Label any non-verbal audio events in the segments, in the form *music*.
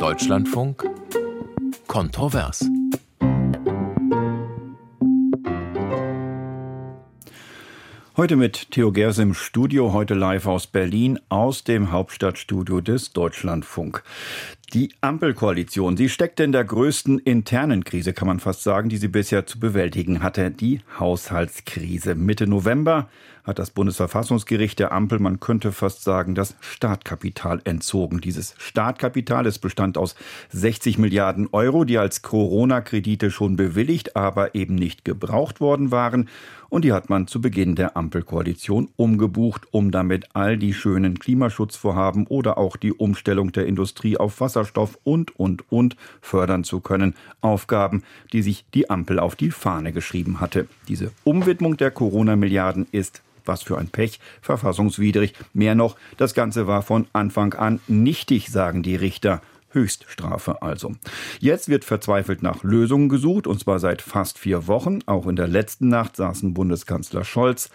Deutschlandfunk Kontrovers. Heute mit Theo Gers im Studio, heute live aus Berlin, aus dem Hauptstadtstudio des Deutschlandfunk. Die Ampelkoalition, sie steckte in der größten internen Krise, kann man fast sagen, die sie bisher zu bewältigen hatte, die Haushaltskrise. Mitte November hat das Bundesverfassungsgericht der Ampel, man könnte fast sagen, das Startkapital entzogen. Dieses Startkapital, es bestand aus 60 Milliarden Euro, die als Corona-Kredite schon bewilligt, aber eben nicht gebraucht worden waren. Und die hat man zu Beginn der Ampelkoalition umgebucht, um damit all die schönen Klimaschutzvorhaben oder auch die Umstellung der Industrie auf Wasserstoff und, und, und fördern zu können. Aufgaben, die sich die Ampel auf die Fahne geschrieben hatte. Diese Umwidmung der Corona-Milliarden ist was für ein Pech, verfassungswidrig. Mehr noch, das Ganze war von Anfang an nichtig, sagen die Richter. Höchststrafe also. Jetzt wird verzweifelt nach Lösungen gesucht, und zwar seit fast vier Wochen. Auch in der letzten Nacht saßen Bundeskanzler Scholz,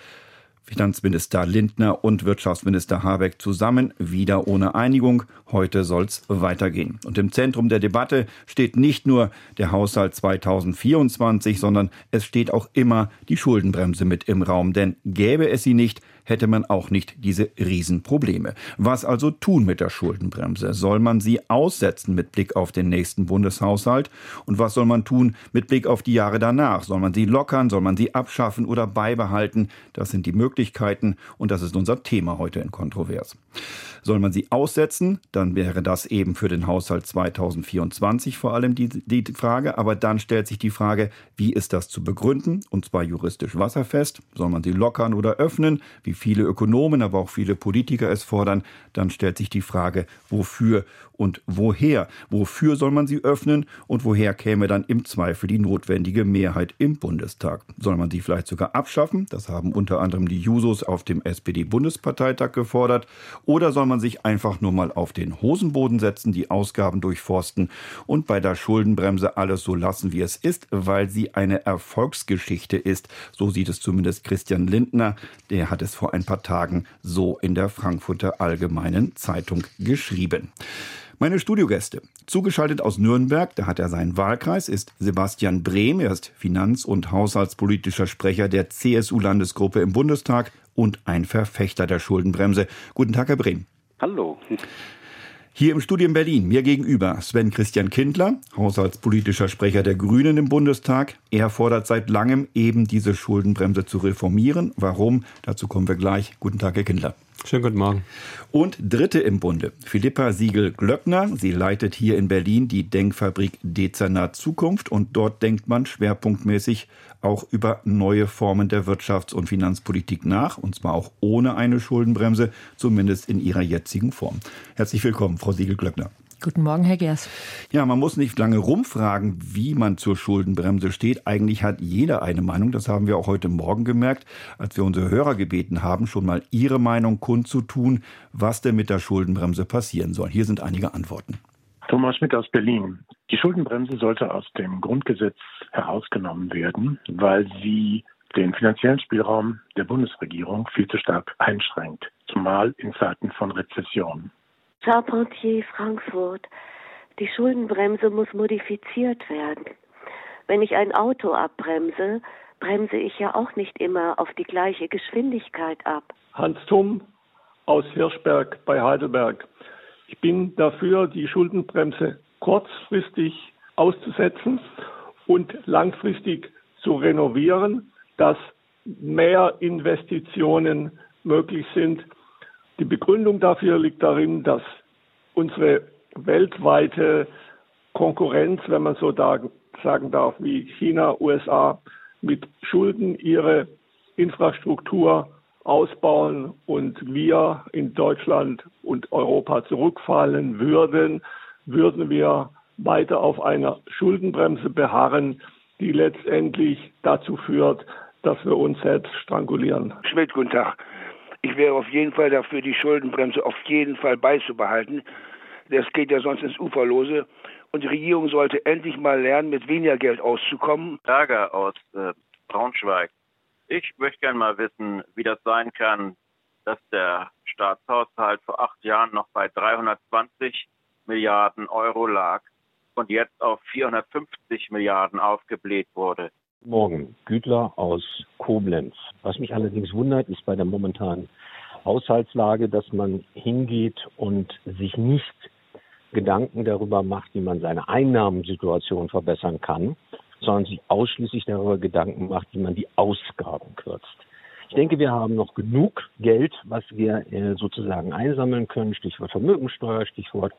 Finanzminister Lindner und Wirtschaftsminister Habeck zusammen, wieder ohne Einigung. Heute soll's weitergehen. Und im Zentrum der Debatte steht nicht nur der Haushalt 2024, sondern es steht auch immer die Schuldenbremse mit im Raum. Denn gäbe es sie nicht, hätte man auch nicht diese Riesenprobleme. Was also tun mit der Schuldenbremse? Soll man sie aussetzen mit Blick auf den nächsten Bundeshaushalt? Und was soll man tun mit Blick auf die Jahre danach? Soll man sie lockern? Soll man sie abschaffen oder beibehalten? Das sind die Möglichkeiten und das ist unser Thema heute in Kontrovers. Soll man sie aussetzen, dann wäre das eben für den Haushalt 2024 vor allem die, die Frage. Aber dann stellt sich die Frage, wie ist das zu begründen? Und zwar juristisch wasserfest. Soll man sie lockern oder öffnen? Wie viele Ökonomen, aber auch viele Politiker es fordern. Dann stellt sich die Frage, wofür und woher? Wofür soll man sie öffnen und woher käme dann im Zweifel die notwendige Mehrheit im Bundestag? Soll man sie vielleicht sogar abschaffen? Das haben unter anderem die Jusos auf dem SPD-Bundesparteitag gefordert. Oder soll man sich einfach nur mal auf den Hosenboden setzen, die Ausgaben durchforsten und bei der Schuldenbremse alles so lassen, wie es ist, weil sie eine Erfolgsgeschichte ist? So sieht es zumindest Christian Lindner. Der hat es vor ein paar Tagen so in der Frankfurter Allgemeinen Zeitung geschrieben. Meine Studiogäste. Zugeschaltet aus Nürnberg, da hat er seinen Wahlkreis, ist Sebastian Brehm. Er ist Finanz- und Haushaltspolitischer Sprecher der CSU-Landesgruppe im Bundestag und ein Verfechter der Schuldenbremse. Guten Tag, Herr Brehm. Hallo. Hier im Studio in Berlin, mir gegenüber Sven Christian Kindler, haushaltspolitischer Sprecher der Grünen im Bundestag. Er fordert seit langem eben diese Schuldenbremse zu reformieren. Warum? Dazu kommen wir gleich. Guten Tag, Herr Kindler. Schönen guten Morgen. Und Dritte im Bunde, Philippa Siegel-Glöckner. Sie leitet hier in Berlin die Denkfabrik Dezernat Zukunft und dort denkt man schwerpunktmäßig auch über neue Formen der Wirtschafts- und Finanzpolitik nach, und zwar auch ohne eine Schuldenbremse, zumindest in ihrer jetzigen Form. Herzlich willkommen, Frau Siegel-Glöckner. Guten Morgen, Herr Gers. Ja, man muss nicht lange rumfragen, wie man zur Schuldenbremse steht. Eigentlich hat jeder eine Meinung. Das haben wir auch heute Morgen gemerkt, als wir unsere Hörer gebeten haben, schon mal ihre Meinung kundzutun, was denn mit der Schuldenbremse passieren soll. Hier sind einige Antworten. Thomas Schmidt aus Berlin. Die Schuldenbremse sollte aus dem Grundgesetz herausgenommen werden, weil sie den finanziellen Spielraum der Bundesregierung viel zu stark einschränkt, zumal in Zeiten von Rezession. Charpentier, Frankfurt. Die Schuldenbremse muss modifiziert werden. Wenn ich ein Auto abbremse, bremse ich ja auch nicht immer auf die gleiche Geschwindigkeit ab. Hans Tumm aus Hirschberg bei Heidelberg. Ich bin dafür, die Schuldenbremse kurzfristig auszusetzen und langfristig zu renovieren, dass mehr Investitionen möglich sind die Begründung dafür liegt darin, dass unsere weltweite Konkurrenz, wenn man so sagen darf, wie China, USA, mit Schulden ihre Infrastruktur ausbauen und wir in Deutschland und Europa zurückfallen würden, würden wir weiter auf einer Schuldenbremse beharren, die letztendlich dazu führt, dass wir uns selbst strangulieren. Schmidt, guten Tag. Ich wäre auf jeden Fall dafür, die Schuldenbremse auf jeden Fall beizubehalten. Das geht ja sonst ins Uferlose. Und die Regierung sollte endlich mal lernen, mit weniger Geld auszukommen. Lager aus äh, Braunschweig. Ich möchte gerne mal wissen, wie das sein kann, dass der Staatshaushalt vor acht Jahren noch bei 320 Milliarden Euro lag und jetzt auf 450 Milliarden aufgebläht wurde. Morgen, Gütler aus Koblenz. Was mich allerdings wundert, ist bei der momentanen Haushaltslage, dass man hingeht und sich nicht Gedanken darüber macht, wie man seine Einnahmensituation verbessern kann, sondern sich ausschließlich darüber Gedanken macht, wie man die Ausgaben kürzt. Ich denke, wir haben noch genug Geld, was wir äh, sozusagen einsammeln können. Stichwort Vermögensteuer, Stichwort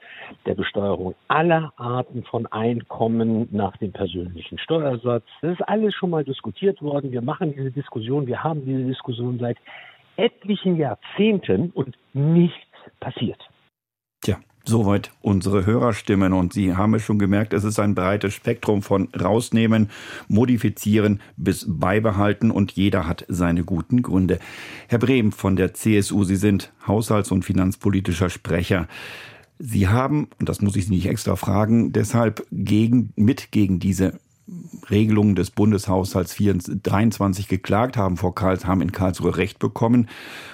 der Besteuerung aller Arten von Einkommen nach dem persönlichen Steuersatz. Das ist alles schon mal diskutiert worden. Wir machen diese Diskussion, wir haben diese Diskussion seit etlichen Jahrzehnten und nichts passiert. Tja, Soweit unsere Hörerstimmen. Und Sie haben es schon gemerkt, es ist ein breites Spektrum von rausnehmen, modifizieren bis beibehalten und jeder hat seine guten Gründe. Herr Brehm von der CSU, Sie sind Haushalts- und finanzpolitischer Sprecher. Sie haben, und das muss ich Sie nicht extra fragen, deshalb gegen, mit gegen diese Regelungen des Bundeshaushalts 23 geklagt haben vor Karls, haben in Karlsruhe Recht bekommen.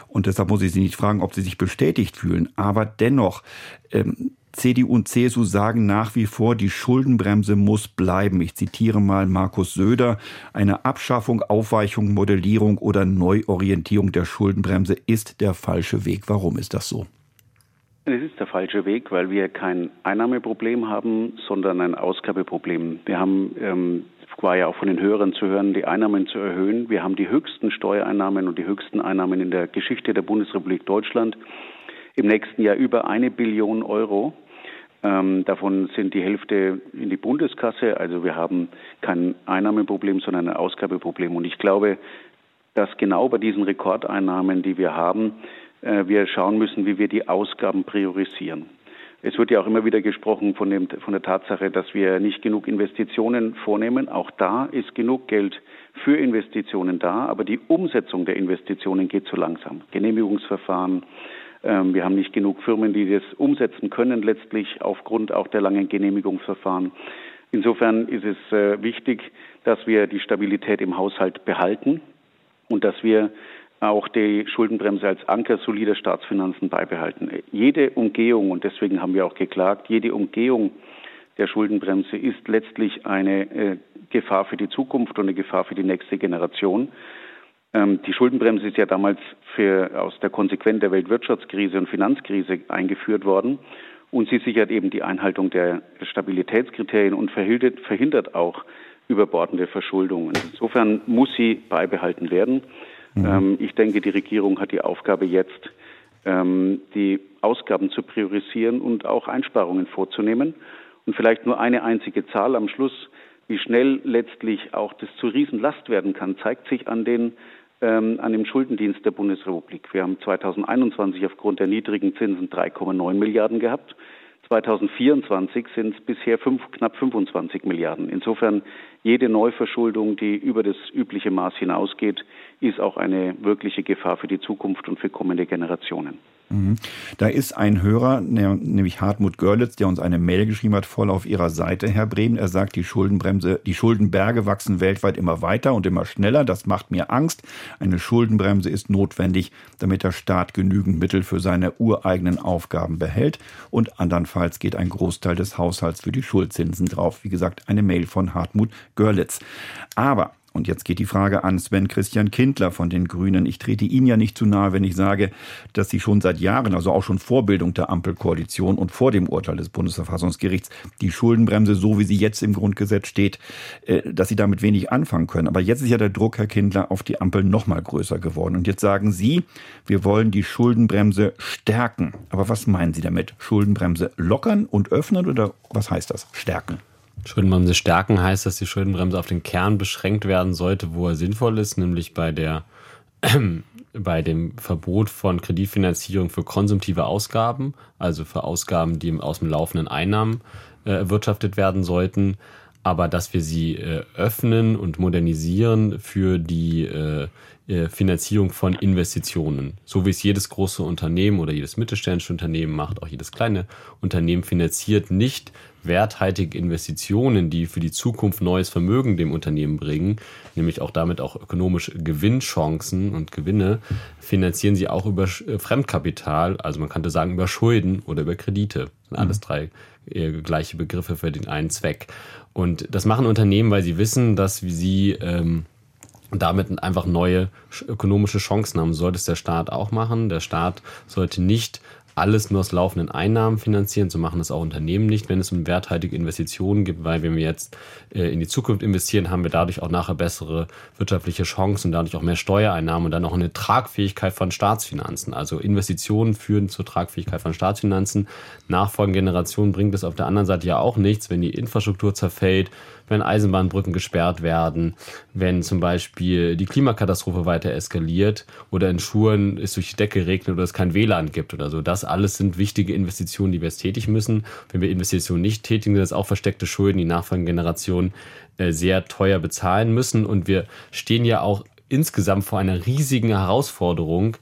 Und deshalb muss ich Sie nicht fragen, ob Sie sich bestätigt fühlen. Aber dennoch, ähm, CDU und CSU sagen nach wie vor, die Schuldenbremse muss bleiben. Ich zitiere mal Markus Söder. Eine Abschaffung, Aufweichung, Modellierung oder Neuorientierung der Schuldenbremse ist der falsche Weg. Warum ist das so? Es ist der falsche Weg, weil wir kein Einnahmeproblem haben, sondern ein Ausgabeproblem. Wir haben, ähm, war ja auch von den Hörern zu hören, die Einnahmen zu erhöhen. Wir haben die höchsten Steuereinnahmen und die höchsten Einnahmen in der Geschichte der Bundesrepublik Deutschland. Im nächsten Jahr über eine Billion Euro. Ähm, davon sind die Hälfte in die Bundeskasse. Also wir haben kein Einnahmeproblem, sondern ein Ausgabeproblem. Und ich glaube, dass genau bei diesen Rekordeinnahmen, die wir haben, wir schauen müssen, wie wir die Ausgaben priorisieren. Es wird ja auch immer wieder gesprochen von, dem, von der Tatsache, dass wir nicht genug Investitionen vornehmen. Auch da ist genug Geld für Investitionen da, aber die Umsetzung der Investitionen geht zu langsam. Genehmigungsverfahren, ähm, wir haben nicht genug Firmen, die das umsetzen können, letztlich aufgrund auch der langen Genehmigungsverfahren. Insofern ist es äh, wichtig, dass wir die Stabilität im Haushalt behalten und dass wir auch die Schuldenbremse als Anker solider Staatsfinanzen beibehalten. Jede Umgehung, und deswegen haben wir auch geklagt, jede Umgehung der Schuldenbremse ist letztlich eine äh, Gefahr für die Zukunft und eine Gefahr für die nächste Generation. Ähm, die Schuldenbremse ist ja damals für, aus der Konsequenz der Weltwirtschaftskrise und Finanzkrise eingeführt worden. Und sie sichert eben die Einhaltung der Stabilitätskriterien und verhindert, verhindert auch überbordende Verschuldungen. Insofern muss sie beibehalten werden. Mhm. Ähm, ich denke, die Regierung hat die Aufgabe jetzt, ähm, die Ausgaben zu priorisieren und auch Einsparungen vorzunehmen. Und vielleicht nur eine einzige Zahl am Schluss, wie schnell letztlich auch das zu Riesenlast werden kann, zeigt sich an den ähm, an dem Schuldendienst der Bundesrepublik. Wir haben 2021 aufgrund der niedrigen Zinsen 3,9 Milliarden gehabt. 2024 sind es bisher fünf, knapp 25 Milliarden. Insofern jede Neuverschuldung, die über das übliche Maß hinausgeht, ist auch eine wirkliche Gefahr für die Zukunft und für kommende Generationen. Mhm. Da ist ein Hörer, nämlich Hartmut Görlitz, der uns eine Mail geschrieben hat, voll auf Ihrer Seite, Herr Bremen. Er sagt, die Schuldenbremse, die Schuldenberge wachsen weltweit immer weiter und immer schneller. Das macht mir Angst. Eine Schuldenbremse ist notwendig, damit der Staat genügend Mittel für seine ureigenen Aufgaben behält. Und andernfalls geht ein Großteil des Haushalts für die Schuldzinsen drauf. Wie gesagt, eine Mail von Hartmut Görlitz. Aber und jetzt geht die Frage an Sven Christian Kindler von den Grünen. Ich trete Ihnen ja nicht zu nahe, wenn ich sage, dass Sie schon seit Jahren, also auch schon vor Bildung der Ampelkoalition und vor dem Urteil des Bundesverfassungsgerichts, die Schuldenbremse, so wie sie jetzt im Grundgesetz steht, äh, dass Sie damit wenig anfangen können. Aber jetzt ist ja der Druck, Herr Kindler, auf die Ampel noch mal größer geworden. Und jetzt sagen Sie, wir wollen die Schuldenbremse stärken. Aber was meinen Sie damit? Schuldenbremse lockern und öffnen oder was heißt das? Stärken? Schuldenbremse stärken heißt, dass die Schuldenbremse auf den Kern beschränkt werden sollte, wo er sinnvoll ist, nämlich bei der *clears throat* bei dem Verbot von Kreditfinanzierung für konsumtive Ausgaben, also für Ausgaben, die aus dem laufenden Einnahmen äh, erwirtschaftet werden sollten, aber dass wir sie äh, öffnen und modernisieren für die äh, äh, Finanzierung von Investitionen. So wie es jedes große Unternehmen oder jedes mittelständische Unternehmen macht, auch jedes kleine Unternehmen finanziert nicht werthaltige Investitionen, die für die Zukunft neues Vermögen dem Unternehmen bringen, nämlich auch damit auch ökonomische Gewinnchancen und Gewinne, finanzieren sie auch über äh, Fremdkapital, also man könnte sagen über Schulden oder über Kredite. Das sind alles mhm. drei äh, gleiche Begriffe für den einen Zweck. Und das machen Unternehmen, weil sie wissen, dass sie ähm, damit einfach neue ökonomische Chancen haben. Sollte es der Staat auch machen. Der Staat sollte nicht alles nur aus laufenden Einnahmen finanzieren. So machen das auch Unternehmen nicht, wenn es um werthaltige Investitionen gibt, weil wenn wir jetzt äh, in die Zukunft investieren, haben wir dadurch auch nachher bessere wirtschaftliche Chancen und dadurch auch mehr Steuereinnahmen und dann auch eine Tragfähigkeit von Staatsfinanzen. Also Investitionen führen zur Tragfähigkeit von Staatsfinanzen. Nachfolgende Generationen bringt es auf der anderen Seite ja auch nichts, wenn die Infrastruktur zerfällt, wenn Eisenbahnbrücken gesperrt werden, wenn zum Beispiel die Klimakatastrophe weiter eskaliert oder in Schulen es durch die Decke regnet oder es kein WLAN gibt oder so. Das alles sind wichtige Investitionen, die wir jetzt tätigen müssen. Wenn wir Investitionen nicht tätigen, sind das auch versteckte Schulden, die nachfolgenden Generationen äh, sehr teuer bezahlen müssen. Und wir stehen ja auch insgesamt vor einer riesigen Herausforderung,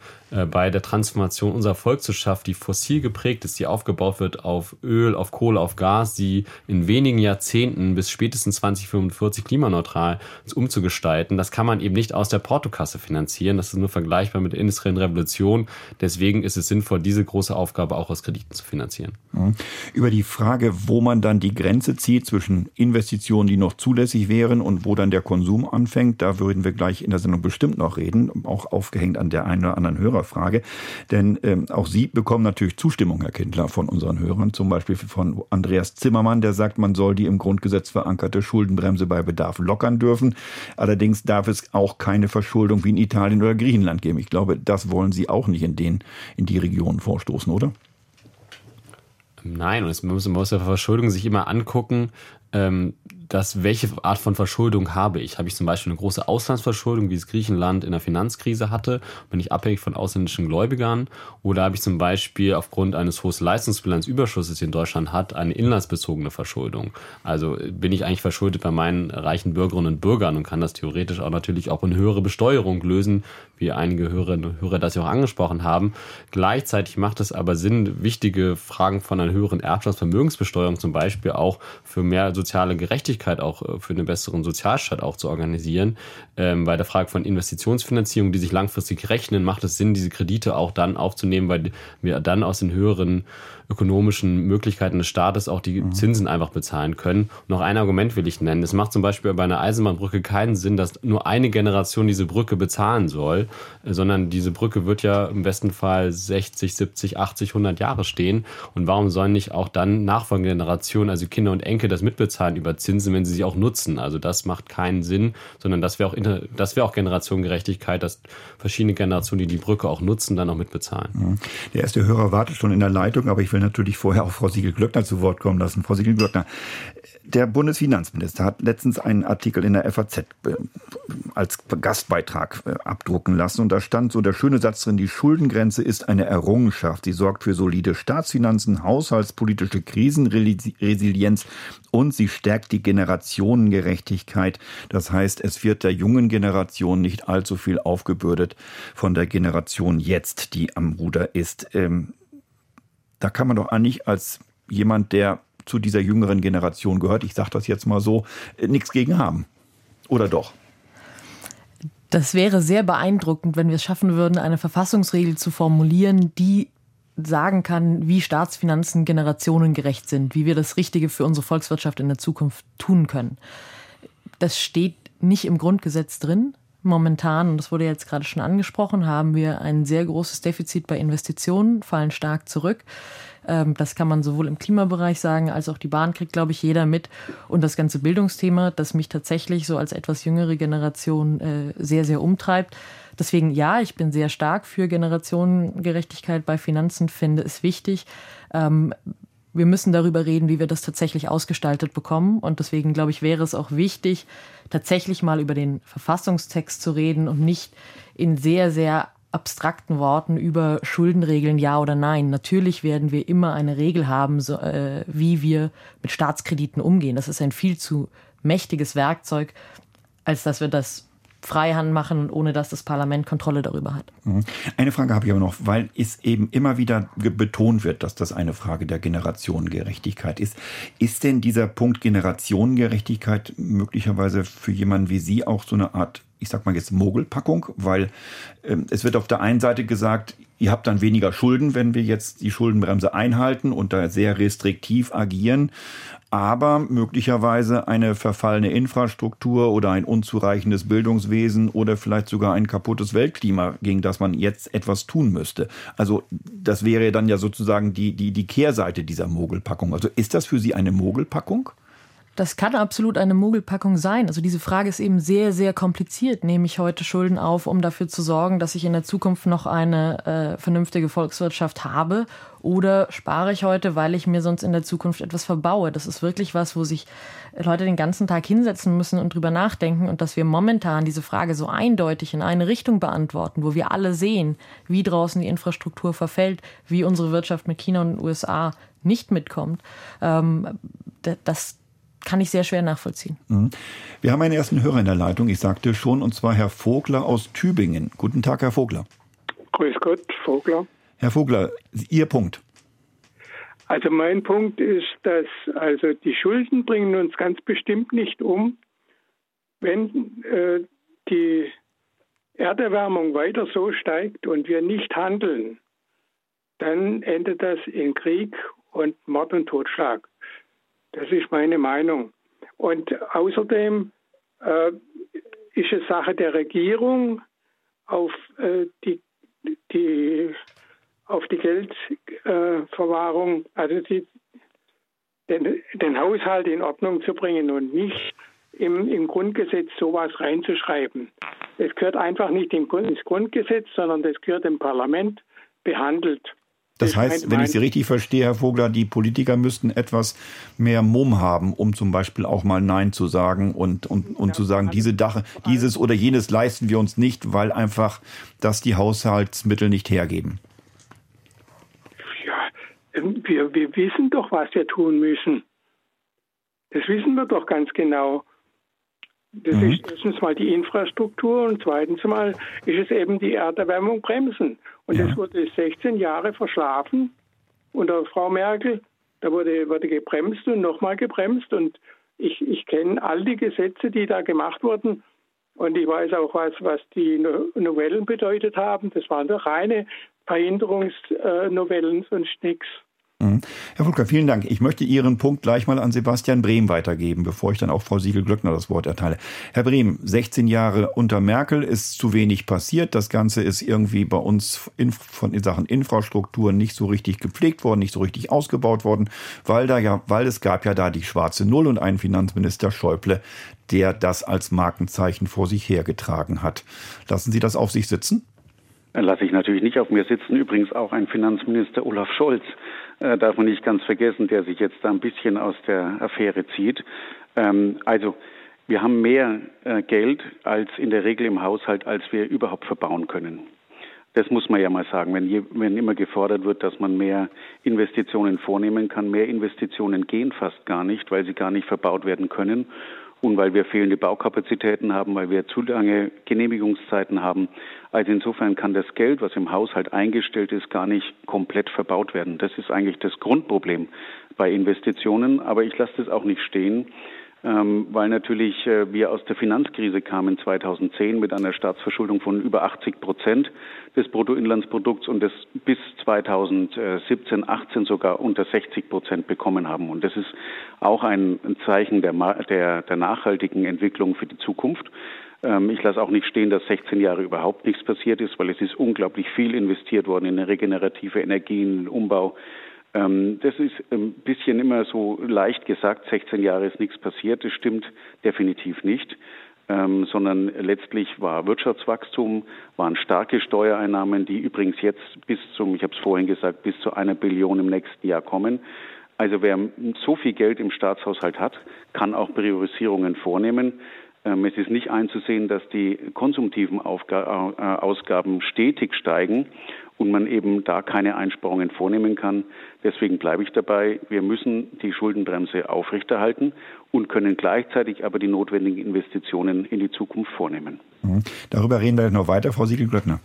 bei der Transformation unserer Volkswirtschaft, die fossil geprägt ist, die aufgebaut wird auf Öl, auf Kohle, auf Gas, die in wenigen Jahrzehnten bis spätestens 2045 klimaneutral umzugestalten, das kann man eben nicht aus der Portokasse finanzieren. Das ist nur vergleichbar mit der industriellen Revolution. Deswegen ist es sinnvoll, diese große Aufgabe auch aus Krediten zu finanzieren. Mhm. Über die Frage, wo man dann die Grenze zieht zwischen Investitionen, die noch zulässig wären und wo dann der Konsum anfängt, da würden wir gleich in der Sendung bestimmt noch reden, auch aufgehängt an der einen oder anderen Hörer. Hörerfrage. Denn ähm, auch Sie bekommen natürlich Zustimmung, Herr Kindler, von unseren Hörern. Zum Beispiel von Andreas Zimmermann, der sagt, man soll die im Grundgesetz verankerte Schuldenbremse bei Bedarf lockern dürfen. Allerdings darf es auch keine Verschuldung wie in Italien oder Griechenland geben. Ich glaube, das wollen Sie auch nicht in, den, in die Regionen vorstoßen, oder? Nein, und es muss, man muss ja Verschuldung sich immer angucken, ähm, dass welche Art von Verschuldung habe ich? Habe ich zum Beispiel eine große Auslandsverschuldung, wie es Griechenland in der Finanzkrise hatte? Bin ich abhängig von ausländischen Gläubigern? Oder habe ich zum Beispiel aufgrund eines hohen Leistungsbilanzüberschusses, den Deutschland hat, eine inlandsbezogene Verschuldung? Also bin ich eigentlich verschuldet bei meinen reichen Bürgerinnen und Bürgern und kann das theoretisch auch natürlich auch in höhere Besteuerung lösen, wie einige Hörerinnen und Hörer das ja auch angesprochen haben. Gleichzeitig macht es aber Sinn, wichtige Fragen von einer höheren Erbschaftsvermögensbesteuerung zum Beispiel auch für mehr soziale Gerechtigkeit, auch äh, für einen besseren Sozialstaat auch zu organisieren. Ähm, bei der Frage von Investitionsfinanzierung, die sich langfristig rechnen, macht es Sinn, diese Kredite auch dann aufzunehmen, weil wir dann aus den höheren ökonomischen Möglichkeiten des Staates auch die mhm. Zinsen einfach bezahlen können. noch ein Argument will ich nennen. Es macht zum Beispiel bei einer Eisenbahnbrücke keinen Sinn, dass nur eine Generation diese Brücke bezahlen soll, äh, sondern diese Brücke wird ja im besten Fall 60, 70, 80, 100 Jahre stehen. Und warum sollen nicht auch dann nachfolgende Generationen, also Kinder und Enkel, das mitbezahlen über Zinsen, wenn sie sie auch nutzen? Also das macht keinen Sinn, sondern das wäre auch, das wäre auch Generationengerechtigkeit, dass verschiedene Generationen, die die Brücke auch nutzen, dann auch mitbezahlen. Mhm. Der erste Hörer wartet schon in der Leitung, aber ich will will natürlich vorher auch Frau Siegel-Glöckner zu Wort kommen lassen. Frau Siegel-Glöckner, der Bundesfinanzminister hat letztens einen Artikel in der FAZ äh, als Gastbeitrag äh, abdrucken lassen. Und da stand so der schöne Satz drin, die Schuldengrenze ist eine Errungenschaft. Sie sorgt für solide Staatsfinanzen, haushaltspolitische Krisenresilienz und sie stärkt die Generationengerechtigkeit. Das heißt, es wird der jungen Generation nicht allzu viel aufgebürdet von der Generation jetzt, die am Ruder ist. Ähm, da kann man doch eigentlich als jemand, der zu dieser jüngeren Generation gehört, ich sage das jetzt mal so, äh, nichts gegen haben. Oder doch? Das wäre sehr beeindruckend, wenn wir es schaffen würden, eine Verfassungsregel zu formulieren, die sagen kann, wie Staatsfinanzen generationengerecht sind, wie wir das Richtige für unsere Volkswirtschaft in der Zukunft tun können. Das steht nicht im Grundgesetz drin. Momentan, und das wurde jetzt gerade schon angesprochen, haben wir ein sehr großes Defizit bei Investitionen, fallen stark zurück. Ähm, das kann man sowohl im Klimabereich sagen, als auch die Bahn kriegt, glaube ich, jeder mit. Und das ganze Bildungsthema, das mich tatsächlich so als etwas jüngere Generation äh, sehr, sehr umtreibt. Deswegen ja, ich bin sehr stark für Generationengerechtigkeit bei Finanzen, finde es wichtig. Wir müssen darüber reden, wie wir das tatsächlich ausgestaltet bekommen. Und deswegen, glaube ich, wäre es auch wichtig, tatsächlich mal über den Verfassungstext zu reden und nicht in sehr, sehr abstrakten Worten über Schuldenregeln ja oder nein. Natürlich werden wir immer eine Regel haben, so, äh, wie wir mit Staatskrediten umgehen. Das ist ein viel zu mächtiges Werkzeug, als dass wir das freihand machen und ohne dass das Parlament Kontrolle darüber hat. Mhm. Eine Frage habe ich aber noch, weil es eben immer wieder betont wird, dass das eine Frage der Generationengerechtigkeit ist. Ist denn dieser Punkt Generationengerechtigkeit möglicherweise für jemanden wie Sie auch so eine Art ich sag mal jetzt Mogelpackung, weil ähm, es wird auf der einen Seite gesagt, ihr habt dann weniger Schulden, wenn wir jetzt die Schuldenbremse einhalten und da sehr restriktiv agieren aber möglicherweise eine verfallene Infrastruktur oder ein unzureichendes Bildungswesen oder vielleicht sogar ein kaputtes Weltklima, gegen das man jetzt etwas tun müsste. Also das wäre dann ja sozusagen die, die, die Kehrseite dieser Mogelpackung. Also ist das für Sie eine Mogelpackung? Das kann absolut eine Mogelpackung sein. Also diese Frage ist eben sehr, sehr kompliziert. Nehme ich heute Schulden auf, um dafür zu sorgen, dass ich in der Zukunft noch eine äh, vernünftige Volkswirtschaft habe? Oder spare ich heute, weil ich mir sonst in der Zukunft etwas verbaue? Das ist wirklich was, wo sich Leute den ganzen Tag hinsetzen müssen und drüber nachdenken und dass wir momentan diese Frage so eindeutig in eine Richtung beantworten, wo wir alle sehen, wie draußen die Infrastruktur verfällt, wie unsere Wirtschaft mit China und den USA nicht mitkommt. Ähm, das, kann ich sehr schwer nachvollziehen. Mhm. Wir haben einen ersten Hörer in der Leitung, ich sagte schon, und zwar Herr Vogler aus Tübingen. Guten Tag, Herr Vogler. Grüß Gott, Vogler. Herr Vogler, Ihr Punkt. Also mein Punkt ist, dass also die Schulden bringen uns ganz bestimmt nicht um, wenn äh, die Erderwärmung weiter so steigt und wir nicht handeln, dann endet das in Krieg und Mord und Totschlag. Das ist meine Meinung. Und außerdem äh, ist es Sache der Regierung, auf äh, die, die auf die Geldverwahrung, also die, den, den, Haushalt in Ordnung zu bringen und nicht im, im Grundgesetz sowas reinzuschreiben. Es gehört einfach nicht ins Grundgesetz, sondern das gehört im Parlament behandelt. Das heißt, wenn ich Sie richtig verstehe, Herr Vogler, die Politiker müssten etwas mehr Mumm haben, um zum Beispiel auch mal Nein zu sagen und, und, und zu sagen, diese Dache, dieses oder jenes leisten wir uns nicht, weil einfach das die Haushaltsmittel nicht hergeben. Ja, wir, wir wissen doch, was wir tun müssen. Das wissen wir doch ganz genau. Das mhm. ist erstens mal die Infrastruktur und zweitens mal ist es eben die Erderwärmung bremsen. Und ja. das wurde 16 Jahre verschlafen unter Frau Merkel. Da wurde, wurde gebremst und nochmal gebremst. Und ich, ich kenne all die Gesetze, die da gemacht wurden. Und ich weiß auch, was, was die Novellen bedeutet haben. Das waren doch reine Verhinderungsnovellen, sonst nichts. Herr Volker, vielen Dank. Ich möchte Ihren Punkt gleich mal an Sebastian Brehm weitergeben, bevor ich dann auch Frau Siegel-Glöckner das Wort erteile. Herr Brehm, 16 Jahre unter Merkel ist zu wenig passiert. Das Ganze ist irgendwie bei uns in, von in Sachen Infrastruktur nicht so richtig gepflegt worden, nicht so richtig ausgebaut worden, weil da ja, weil es gab ja da die schwarze Null und einen Finanzminister Schäuble, der das als Markenzeichen vor sich hergetragen hat. Lassen Sie das auf sich sitzen? Lasse ich natürlich nicht auf mir sitzen. Übrigens auch ein Finanzminister Olaf Scholz äh, darf man nicht ganz vergessen, der sich jetzt da ein bisschen aus der Affäre zieht. Ähm, also wir haben mehr äh, Geld als in der Regel im Haushalt, als wir überhaupt verbauen können. Das muss man ja mal sagen, wenn, je, wenn immer gefordert wird, dass man mehr Investitionen vornehmen kann. Mehr Investitionen gehen fast gar nicht, weil sie gar nicht verbaut werden können und weil wir fehlende Baukapazitäten haben, weil wir zu lange Genehmigungszeiten haben. Also insofern kann das Geld, was im Haushalt eingestellt ist, gar nicht komplett verbaut werden. Das ist eigentlich das Grundproblem bei Investitionen. Aber ich lasse das auch nicht stehen ähm, weil natürlich äh, wir aus der Finanzkrise kamen 2010 mit einer Staatsverschuldung von über 80 Prozent des Bruttoinlandsprodukts und das bis 2017, 18 sogar unter 60 Prozent bekommen haben. Und das ist auch ein Zeichen der, der, der nachhaltigen Entwicklung für die Zukunft. Ähm, ich lasse auch nicht stehen, dass 16 Jahre überhaupt nichts passiert ist, weil es ist unglaublich viel investiert worden in regenerative Energien, Umbau das ist ein bisschen immer so leicht gesagt, 16 Jahre ist nichts passiert. Das stimmt definitiv nicht. Ähm, sondern letztlich war Wirtschaftswachstum, waren starke Steuereinnahmen, die übrigens jetzt bis zum, ich habe es vorhin gesagt, bis zu einer Billion im nächsten Jahr kommen. Also wer so viel Geld im Staatshaushalt hat, kann auch Priorisierungen vornehmen. Ähm, es ist nicht einzusehen, dass die konsumtiven äh, Ausgaben stetig steigen und man eben da keine Einsparungen vornehmen kann. Deswegen bleibe ich dabei, wir müssen die Schuldenbremse aufrechterhalten und können gleichzeitig aber die notwendigen Investitionen in die Zukunft vornehmen. Mhm. Darüber reden wir noch weiter, Frau Siegel-Glöckner.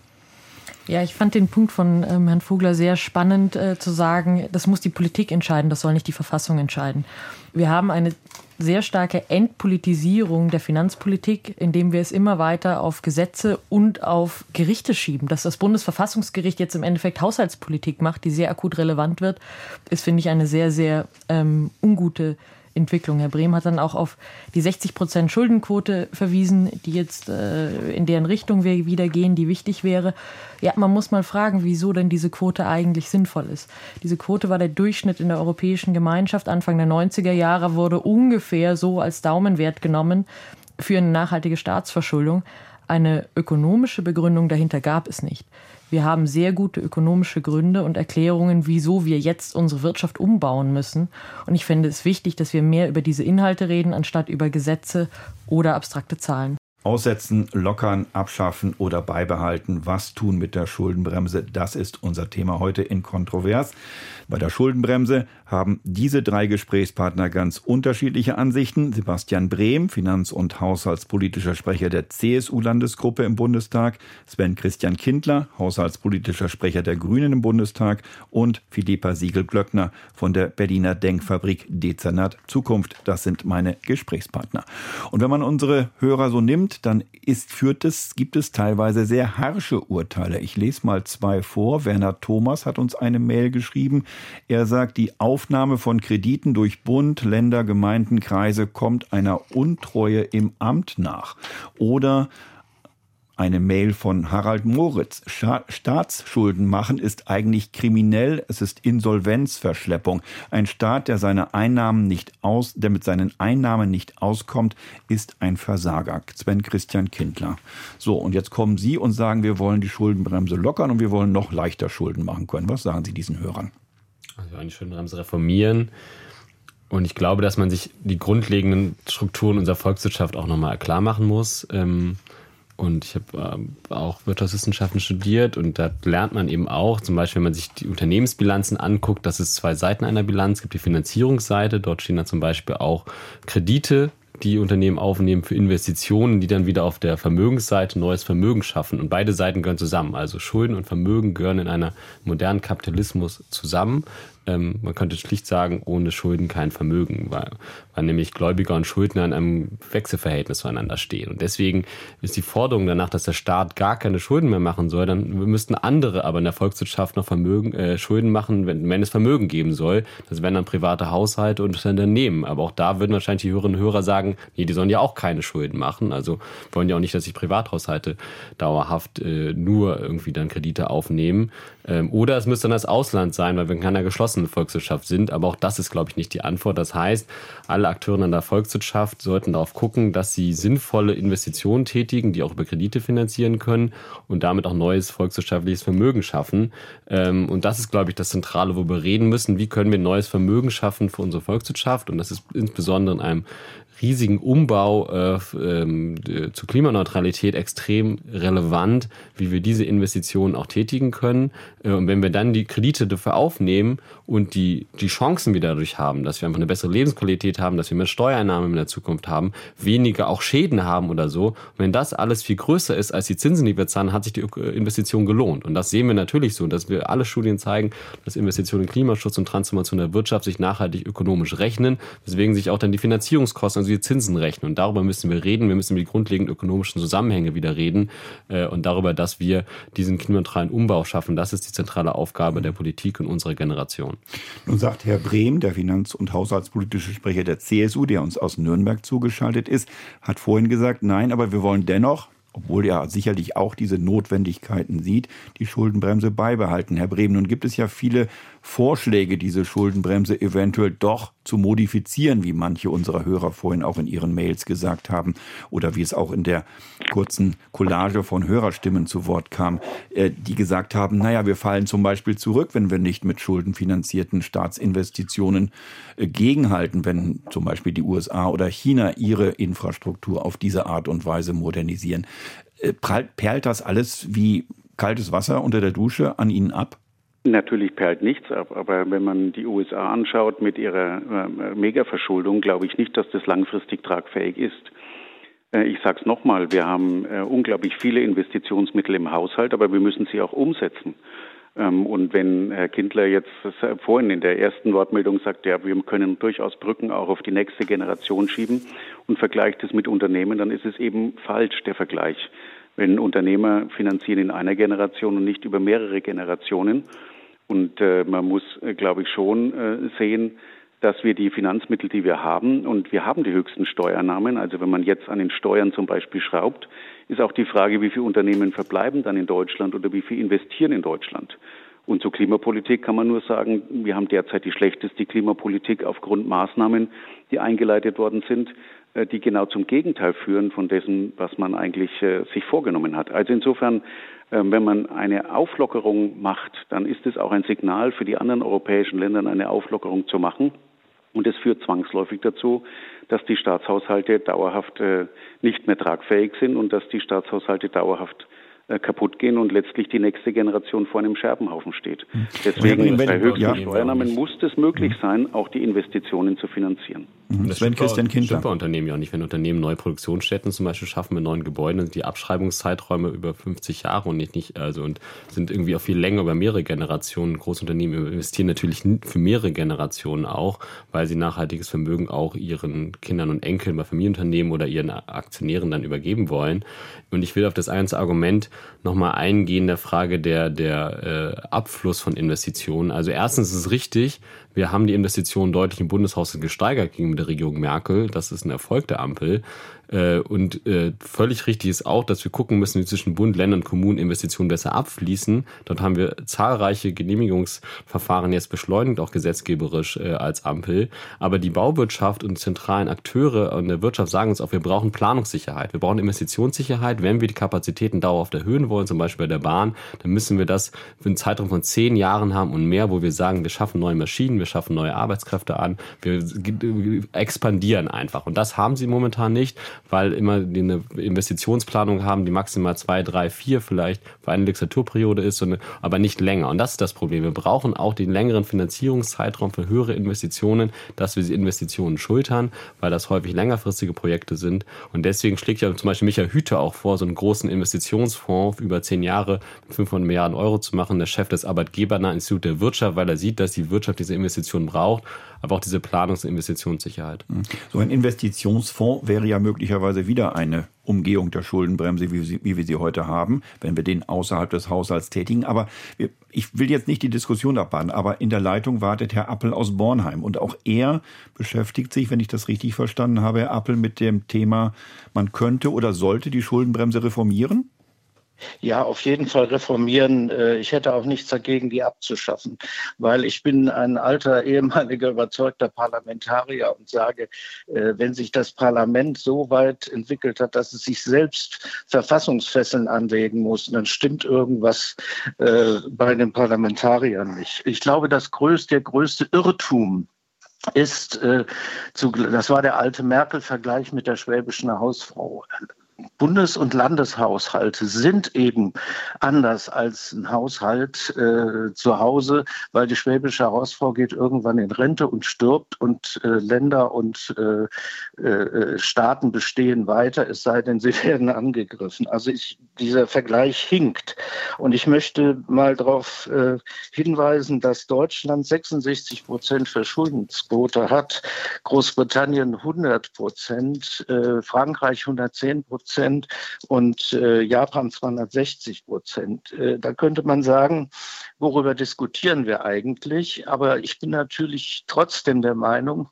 Ja, ich fand den Punkt von ähm, Herrn Vogler sehr spannend äh, zu sagen, das muss die Politik entscheiden, das soll nicht die Verfassung entscheiden. Wir haben eine sehr starke Entpolitisierung der Finanzpolitik, indem wir es immer weiter auf Gesetze und auf Gerichte schieben. Dass das Bundesverfassungsgericht jetzt im Endeffekt Haushaltspolitik macht, die sehr akut relevant wird, ist, finde ich, eine sehr, sehr ähm, ungute Entwicklung. Herr Brehm hat dann auch auf die 60 Prozent Schuldenquote verwiesen, die jetzt äh, in deren Richtung wir wieder gehen, die wichtig wäre. Ja, man muss mal fragen, wieso denn diese Quote eigentlich sinnvoll ist. Diese Quote war der Durchschnitt in der Europäischen Gemeinschaft. Anfang der 90er Jahre wurde ungefähr so als Daumenwert genommen für eine nachhaltige Staatsverschuldung. Eine ökonomische Begründung dahinter gab es nicht. Wir haben sehr gute ökonomische Gründe und Erklärungen, wieso wir jetzt unsere Wirtschaft umbauen müssen. Und ich finde es wichtig, dass wir mehr über diese Inhalte reden, anstatt über Gesetze oder abstrakte Zahlen. Aussetzen, lockern, abschaffen oder beibehalten. Was tun mit der Schuldenbremse? Das ist unser Thema heute in Kontrovers. Bei der Schuldenbremse haben diese drei Gesprächspartner ganz unterschiedliche Ansichten. Sebastian Brehm, Finanz- und Haushaltspolitischer Sprecher der CSU-Landesgruppe im Bundestag, Sven Christian Kindler, Haushaltspolitischer Sprecher der Grünen im Bundestag und Philippa Siegel-Glöckner von der Berliner Denkfabrik Dezernat Zukunft. Das sind meine Gesprächspartner. Und wenn man unsere Hörer so nimmt, dann ist, führt es, gibt es teilweise sehr harsche Urteile. Ich lese mal zwei vor. Werner Thomas hat uns eine Mail geschrieben. Er sagt, die Aufnahme von Krediten durch Bund, Länder, Gemeinden, Kreise kommt einer Untreue im Amt nach. Oder eine Mail von Harald Moritz. Staatsschulden machen ist eigentlich kriminell. Es ist Insolvenzverschleppung. Ein Staat, der seine Einnahmen nicht aus, der mit seinen Einnahmen nicht auskommt, ist ein Versager. Sven Christian Kindler. So, und jetzt kommen Sie und sagen, wir wollen die Schuldenbremse lockern und wir wollen noch leichter Schulden machen können. Was sagen Sie diesen Hörern? Also eine Schuldenbremse reformieren. Und ich glaube, dass man sich die grundlegenden Strukturen unserer Volkswirtschaft auch nochmal klar machen muss. Ähm, und ich habe äh, auch Wirtschaftswissenschaften studiert und da lernt man eben auch, zum Beispiel, wenn man sich die Unternehmensbilanzen anguckt, dass es zwei Seiten einer Bilanz gibt. Die Finanzierungsseite, dort stehen dann zum Beispiel auch Kredite, die Unternehmen aufnehmen für Investitionen, die dann wieder auf der Vermögensseite neues Vermögen schaffen. Und beide Seiten gehören zusammen. Also Schulden und Vermögen gehören in einer modernen Kapitalismus zusammen. Ähm, man könnte schlicht sagen, ohne Schulden kein Vermögen, weil, weil nämlich Gläubiger und Schuldner in einem Wechselverhältnis zueinander stehen. Und deswegen ist die Forderung danach, dass der Staat gar keine Schulden mehr machen soll, dann müssten andere aber in der Volkswirtschaft noch Vermögen, äh, Schulden machen, wenn, wenn es Vermögen geben soll. Das wären dann private Haushalte und Unternehmen. Aber auch da würden wahrscheinlich die Hörerinnen und Hörer sagen, nee, die sollen ja auch keine Schulden machen. Also wollen ja auch nicht, dass sich Privathaushalte dauerhaft äh, nur irgendwie dann Kredite aufnehmen. Ähm, oder es müsste dann das Ausland sein, weil wir in keiner geschlossenen Volkswirtschaft sind. Aber auch das ist, glaube ich, nicht die Antwort. Das heißt, alle Akteure in der Volkswirtschaft sollten darauf gucken, dass sie sinnvolle Investitionen tätigen, die auch über Kredite finanzieren können und damit auch neues volkswirtschaftliches Vermögen schaffen. Ähm, und das ist, glaube ich, das Zentrale, wo wir reden müssen. Wie können wir neues Vermögen schaffen für unsere Volkswirtschaft? Und das ist insbesondere in einem riesigen Umbau äh, ähm, zur Klimaneutralität extrem relevant, wie wir diese Investitionen auch tätigen können. Äh, und wenn wir dann die Kredite dafür aufnehmen und die, die Chancen wir dadurch haben, dass wir einfach eine bessere Lebensqualität haben, dass wir mehr Steuereinnahmen in der Zukunft haben, weniger auch Schäden haben oder so, wenn das alles viel größer ist als die Zinsen, die wir zahlen, hat sich die Investition gelohnt. Und das sehen wir natürlich so, dass wir alle Studien zeigen, dass Investitionen in Klimaschutz und Transformation der Wirtschaft sich nachhaltig ökonomisch rechnen, weswegen sich auch dann die Finanzierungskosten also die Zinsen rechnen. Und darüber müssen wir reden. Wir müssen über die grundlegenden ökonomischen Zusammenhänge wieder reden äh, und darüber, dass wir diesen klimaneutralen Umbau schaffen. Das ist die zentrale Aufgabe der Politik und unserer Generation. Nun sagt Herr Brehm, der Finanz- und Haushaltspolitische Sprecher der CSU, der uns aus Nürnberg zugeschaltet ist, hat vorhin gesagt, nein, aber wir wollen dennoch obwohl er sicherlich auch diese Notwendigkeiten sieht, die Schuldenbremse beibehalten. Herr Brehm, nun gibt es ja viele Vorschläge, diese Schuldenbremse eventuell doch zu modifizieren, wie manche unserer Hörer vorhin auch in ihren Mails gesagt haben oder wie es auch in der kurzen Collage von Hörerstimmen zu Wort kam, äh, die gesagt haben, naja, wir fallen zum Beispiel zurück, wenn wir nicht mit schuldenfinanzierten Staatsinvestitionen äh, gegenhalten, wenn zum Beispiel die USA oder China ihre Infrastruktur auf diese Art und Weise modernisieren. Äh, perlt das alles wie kaltes Wasser unter der Dusche an Ihnen ab? Natürlich perlt nichts ab, aber wenn man die USA anschaut mit ihrer äh, Megaverschuldung, glaube ich nicht, dass das langfristig tragfähig ist. Äh, ich sage es nochmal, wir haben äh, unglaublich viele Investitionsmittel im Haushalt, aber wir müssen sie auch umsetzen. Ähm, und wenn Herr Kindler jetzt vorhin in der ersten Wortmeldung sagt, ja, wir können durchaus Brücken auch auf die nächste Generation schieben und vergleicht es mit Unternehmen, dann ist es eben falsch, der Vergleich. Wenn Unternehmer finanzieren in einer Generation und nicht über mehrere Generationen. Und äh, man muss, äh, glaube ich, schon äh, sehen, dass wir die Finanzmittel, die wir haben, und wir haben die höchsten Steuernahmen, also wenn man jetzt an den Steuern zum Beispiel schraubt, ist auch die Frage, wie viele Unternehmen verbleiben dann in Deutschland oder wie viel investieren in Deutschland. Und zur Klimapolitik kann man nur sagen, wir haben derzeit die schlechteste Klimapolitik aufgrund Maßnahmen, die eingeleitet worden sind, äh, die genau zum Gegenteil führen von dessen, was man eigentlich äh, sich vorgenommen hat. Also insofern, wenn man eine Auflockerung macht, dann ist es auch ein Signal für die anderen europäischen Länder, eine Auflockerung zu machen. Und es führt zwangsläufig dazu, dass die Staatshaushalte dauerhaft äh, nicht mehr tragfähig sind und dass die Staatshaushalte dauerhaft kaputt gehen und letztlich die nächste Generation vor einem Scherbenhaufen steht. Hm. Deswegen bei höchsten ja, Steuernahmen muss es möglich hm. sein, auch die Investitionen zu finanzieren. Mhm. Das stimmt Christian Kindler. bei Unternehmen ja auch nicht. Wenn Unternehmen neue Produktionsstätten zum Beispiel schaffen mit neuen Gebäuden, sind die Abschreibungszeiträume über 50 Jahre und nicht, nicht also und sind irgendwie auch viel länger über mehrere Generationen. Großunternehmen investieren natürlich für mehrere Generationen auch, weil sie nachhaltiges Vermögen auch ihren Kindern und Enkeln bei Familienunternehmen oder ihren Aktionären dann übergeben wollen. Und ich will auf das einzige Argument nochmal eingehen, der Frage der, der äh, Abfluss von Investitionen. Also erstens ist es richtig, wir haben die Investitionen deutlich im Bundeshaushalt gesteigert gegenüber der Regierung Merkel. Das ist ein Erfolg der Ampel. Äh, und äh, völlig richtig ist auch, dass wir gucken müssen, wie zwischen Bund, Ländern, Kommunen Investitionen besser abfließen. Dort haben wir zahlreiche Genehmigungsverfahren jetzt beschleunigt, auch gesetzgeberisch äh, als Ampel. Aber die Bauwirtschaft und zentralen Akteure in der Wirtschaft sagen uns auch, wir brauchen Planungssicherheit. Wir brauchen Investitionssicherheit. Wenn wir die Kapazitäten dauerhaft erhöhen wollen, zum Beispiel bei der Bahn, dann müssen wir das für einen Zeitraum von zehn Jahren haben und mehr, wo wir sagen, wir schaffen neue Maschinen, wir schaffen neue Arbeitskräfte an, wir expandieren einfach. Und das haben sie momentan nicht weil immer die eine Investitionsplanung haben, die maximal zwei, drei, vier vielleicht für eine Legislaturperiode ist, aber nicht länger. Und das ist das Problem. Wir brauchen auch den längeren Finanzierungszeitraum für höhere Investitionen, dass wir die Investitionen schultern, weil das häufig längerfristige Projekte sind. Und deswegen schlägt ja zum Beispiel Michael Hüter auch vor, so einen großen Investitionsfonds über zehn Jahre mit 500 Milliarden Euro zu machen, der Chef des Arbeitgebernahen Instituts der Wirtschaft, weil er sieht, dass die Wirtschaft diese Investitionen braucht, aber auch diese Planungs- und Investitionssicherheit. So ein Investitionsfonds wäre ja möglicherweise wieder eine Umgehung der Schuldenbremse, wie, sie, wie wir sie heute haben, wenn wir den außerhalb des Haushalts tätigen. Aber ich will jetzt nicht die Diskussion abbauen, aber in der Leitung wartet Herr Appel aus Bornheim. Und auch er beschäftigt sich, wenn ich das richtig verstanden habe, Herr Appel, mit dem Thema, man könnte oder sollte die Schuldenbremse reformieren? Ja, auf jeden Fall reformieren. Äh, ich hätte auch nichts dagegen, die abzuschaffen, weil ich bin ein alter, ehemaliger, überzeugter Parlamentarier und sage, äh, wenn sich das Parlament so weit entwickelt hat, dass es sich selbst Verfassungsfesseln anlegen muss, dann stimmt irgendwas äh, bei den Parlamentariern nicht. Ich glaube, das größte, der größte Irrtum ist, das war der alte Merkel-Vergleich mit der schwäbischen Hausfrau. Bundes- und Landeshaushalte sind eben anders als ein Haushalt äh, zu Hause, weil die schwäbische Hausfrau geht irgendwann in Rente und stirbt und äh, Länder und äh, äh Staaten bestehen weiter, es sei denn, sie *laughs* werden angegriffen. Also ich, dieser Vergleich hinkt. Und ich möchte mal darauf äh, hinweisen, dass Deutschland 66 Prozent Verschuldensquote hat, Großbritannien 100 Prozent, äh, Frankreich 110 Prozent. Prozent und äh, Japan 260 Prozent. Äh, da könnte man sagen, worüber diskutieren wir eigentlich? Aber ich bin natürlich trotzdem der Meinung,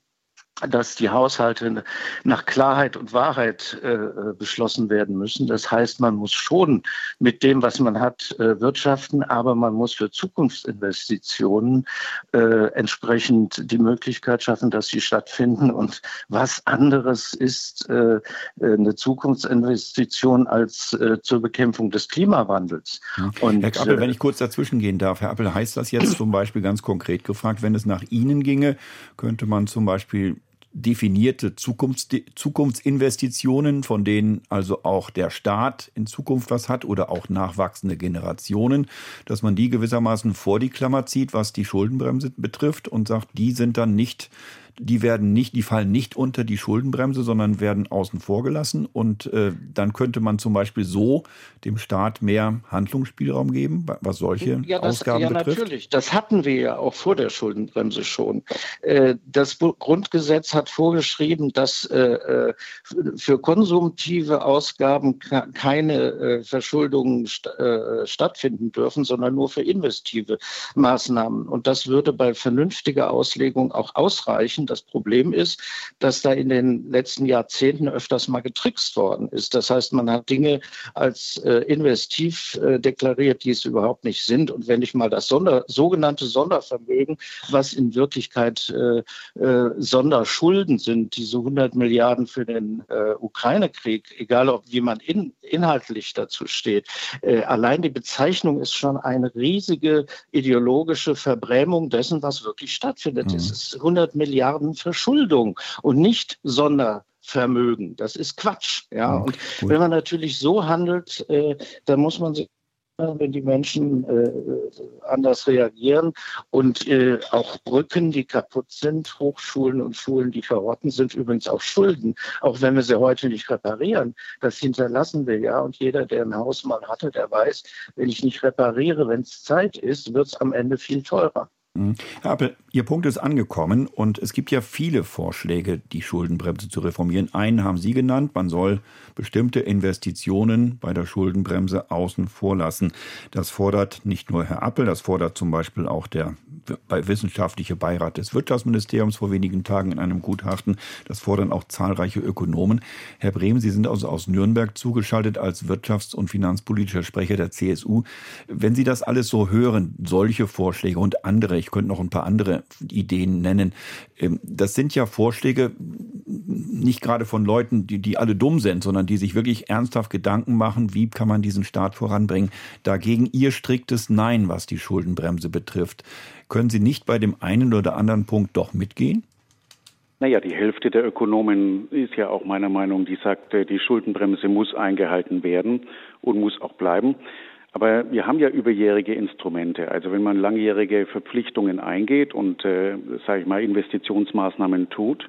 dass die Haushalte nach Klarheit und Wahrheit äh, beschlossen werden müssen. Das heißt, man muss schon mit dem, was man hat, äh, wirtschaften, aber man muss für Zukunftsinvestitionen äh, entsprechend die Möglichkeit schaffen, dass sie stattfinden. Und was anderes ist äh, eine Zukunftsinvestition als äh, zur Bekämpfung des Klimawandels. Und, Herr Kappel, wenn ich kurz dazwischen gehen darf, Herr Appel, heißt das jetzt zum Beispiel ganz konkret gefragt, wenn es nach Ihnen ginge, könnte man zum Beispiel definierte Zukunfts Zukunftsinvestitionen, von denen also auch der Staat in Zukunft was hat oder auch nachwachsende Generationen, dass man die gewissermaßen vor die Klammer zieht, was die Schuldenbremse betrifft und sagt, die sind dann nicht die werden nicht, die fallen nicht unter die Schuldenbremse, sondern werden außen vor gelassen. Und äh, dann könnte man zum Beispiel so dem Staat mehr Handlungsspielraum geben, was solche ja, das, Ausgaben ja, betrifft. Ja, natürlich. Das hatten wir ja auch vor der Schuldenbremse schon. Äh, das Grundgesetz hat vorgeschrieben, dass äh, äh für konsumtive Ausgaben keine äh, Verschuldungen st äh, stattfinden dürfen, sondern nur für investive Maßnahmen. Und das würde bei vernünftiger Auslegung auch ausreichen Menschen. Das Problem ist, dass da in den letzten Jahrzehnten öfters mal getrickst worden ist. Das heißt, man hat Dinge als äh, investiv äh, deklariert, die es überhaupt nicht sind. Und wenn ich mal das Sonder, sogenannte Sondervermögen, was in Wirklichkeit äh, äh Sonderschulden sind, diese 100 Milliarden für den äh, Ukraine-Krieg, egal ob wie man in, inhaltlich dazu steht, äh, allein die Bezeichnung ist schon eine riesige ideologische Verbrämung dessen, was wirklich stattfindet. Mhm. Es ist 100 Milliarden Milliarden Verschuldung und nicht Sondervermögen. Das ist Quatsch. Ja, und Gut. wenn man natürlich so handelt, äh, dann muss man sich wenn die Menschen äh, anders reagieren und äh, auch Brücken, die kaputt sind, Hochschulen und Schulen, die verrotten sind, übrigens auch Schulden, auch wenn wir sie heute nicht reparieren. Das hinterlassen wir ja und jeder, der ein Haus mal hatte, der weiß, wenn ich nicht repariere, wenn es Zeit ist, wird es am Ende viel teurer. Mhm. Herr Appel, Ihr Punkt ist angekommen und es gibt ja viele Vorschläge, die Schuldenbremse zu reformieren. Einen haben Sie genannt, man soll bestimmte Investitionen bei der Schuldenbremse außen vor lassen. Das fordert nicht nur Herr Appel, das fordert zum Beispiel auch der wissenschaftliche Beirat des Wirtschaftsministeriums vor wenigen Tagen in einem Gutachten. Das fordern auch zahlreiche Ökonomen. Herr Brehm, Sie sind also aus Nürnberg zugeschaltet als wirtschafts- und finanzpolitischer Sprecher der CSU. Wenn Sie das alles so hören, solche Vorschläge und andere, ich könnte noch ein paar andere Ideen nennen, ähm, das sind ja Vorschläge nicht gerade von Leuten, die, die alle dumm sind, sondern die sich wirklich ernsthaft Gedanken machen, wie kann man diesen Staat voranbringen. Dagegen Ihr striktes Nein, was die Schuldenbremse betrifft. Können Sie nicht bei dem einen oder anderen Punkt doch mitgehen? Naja, die Hälfte der Ökonomen ist ja auch meiner Meinung, die sagt, die Schuldenbremse muss eingehalten werden und muss auch bleiben. Aber wir haben ja überjährige Instrumente. Also wenn man langjährige Verpflichtungen eingeht und, äh, sage ich mal, Investitionsmaßnahmen tut,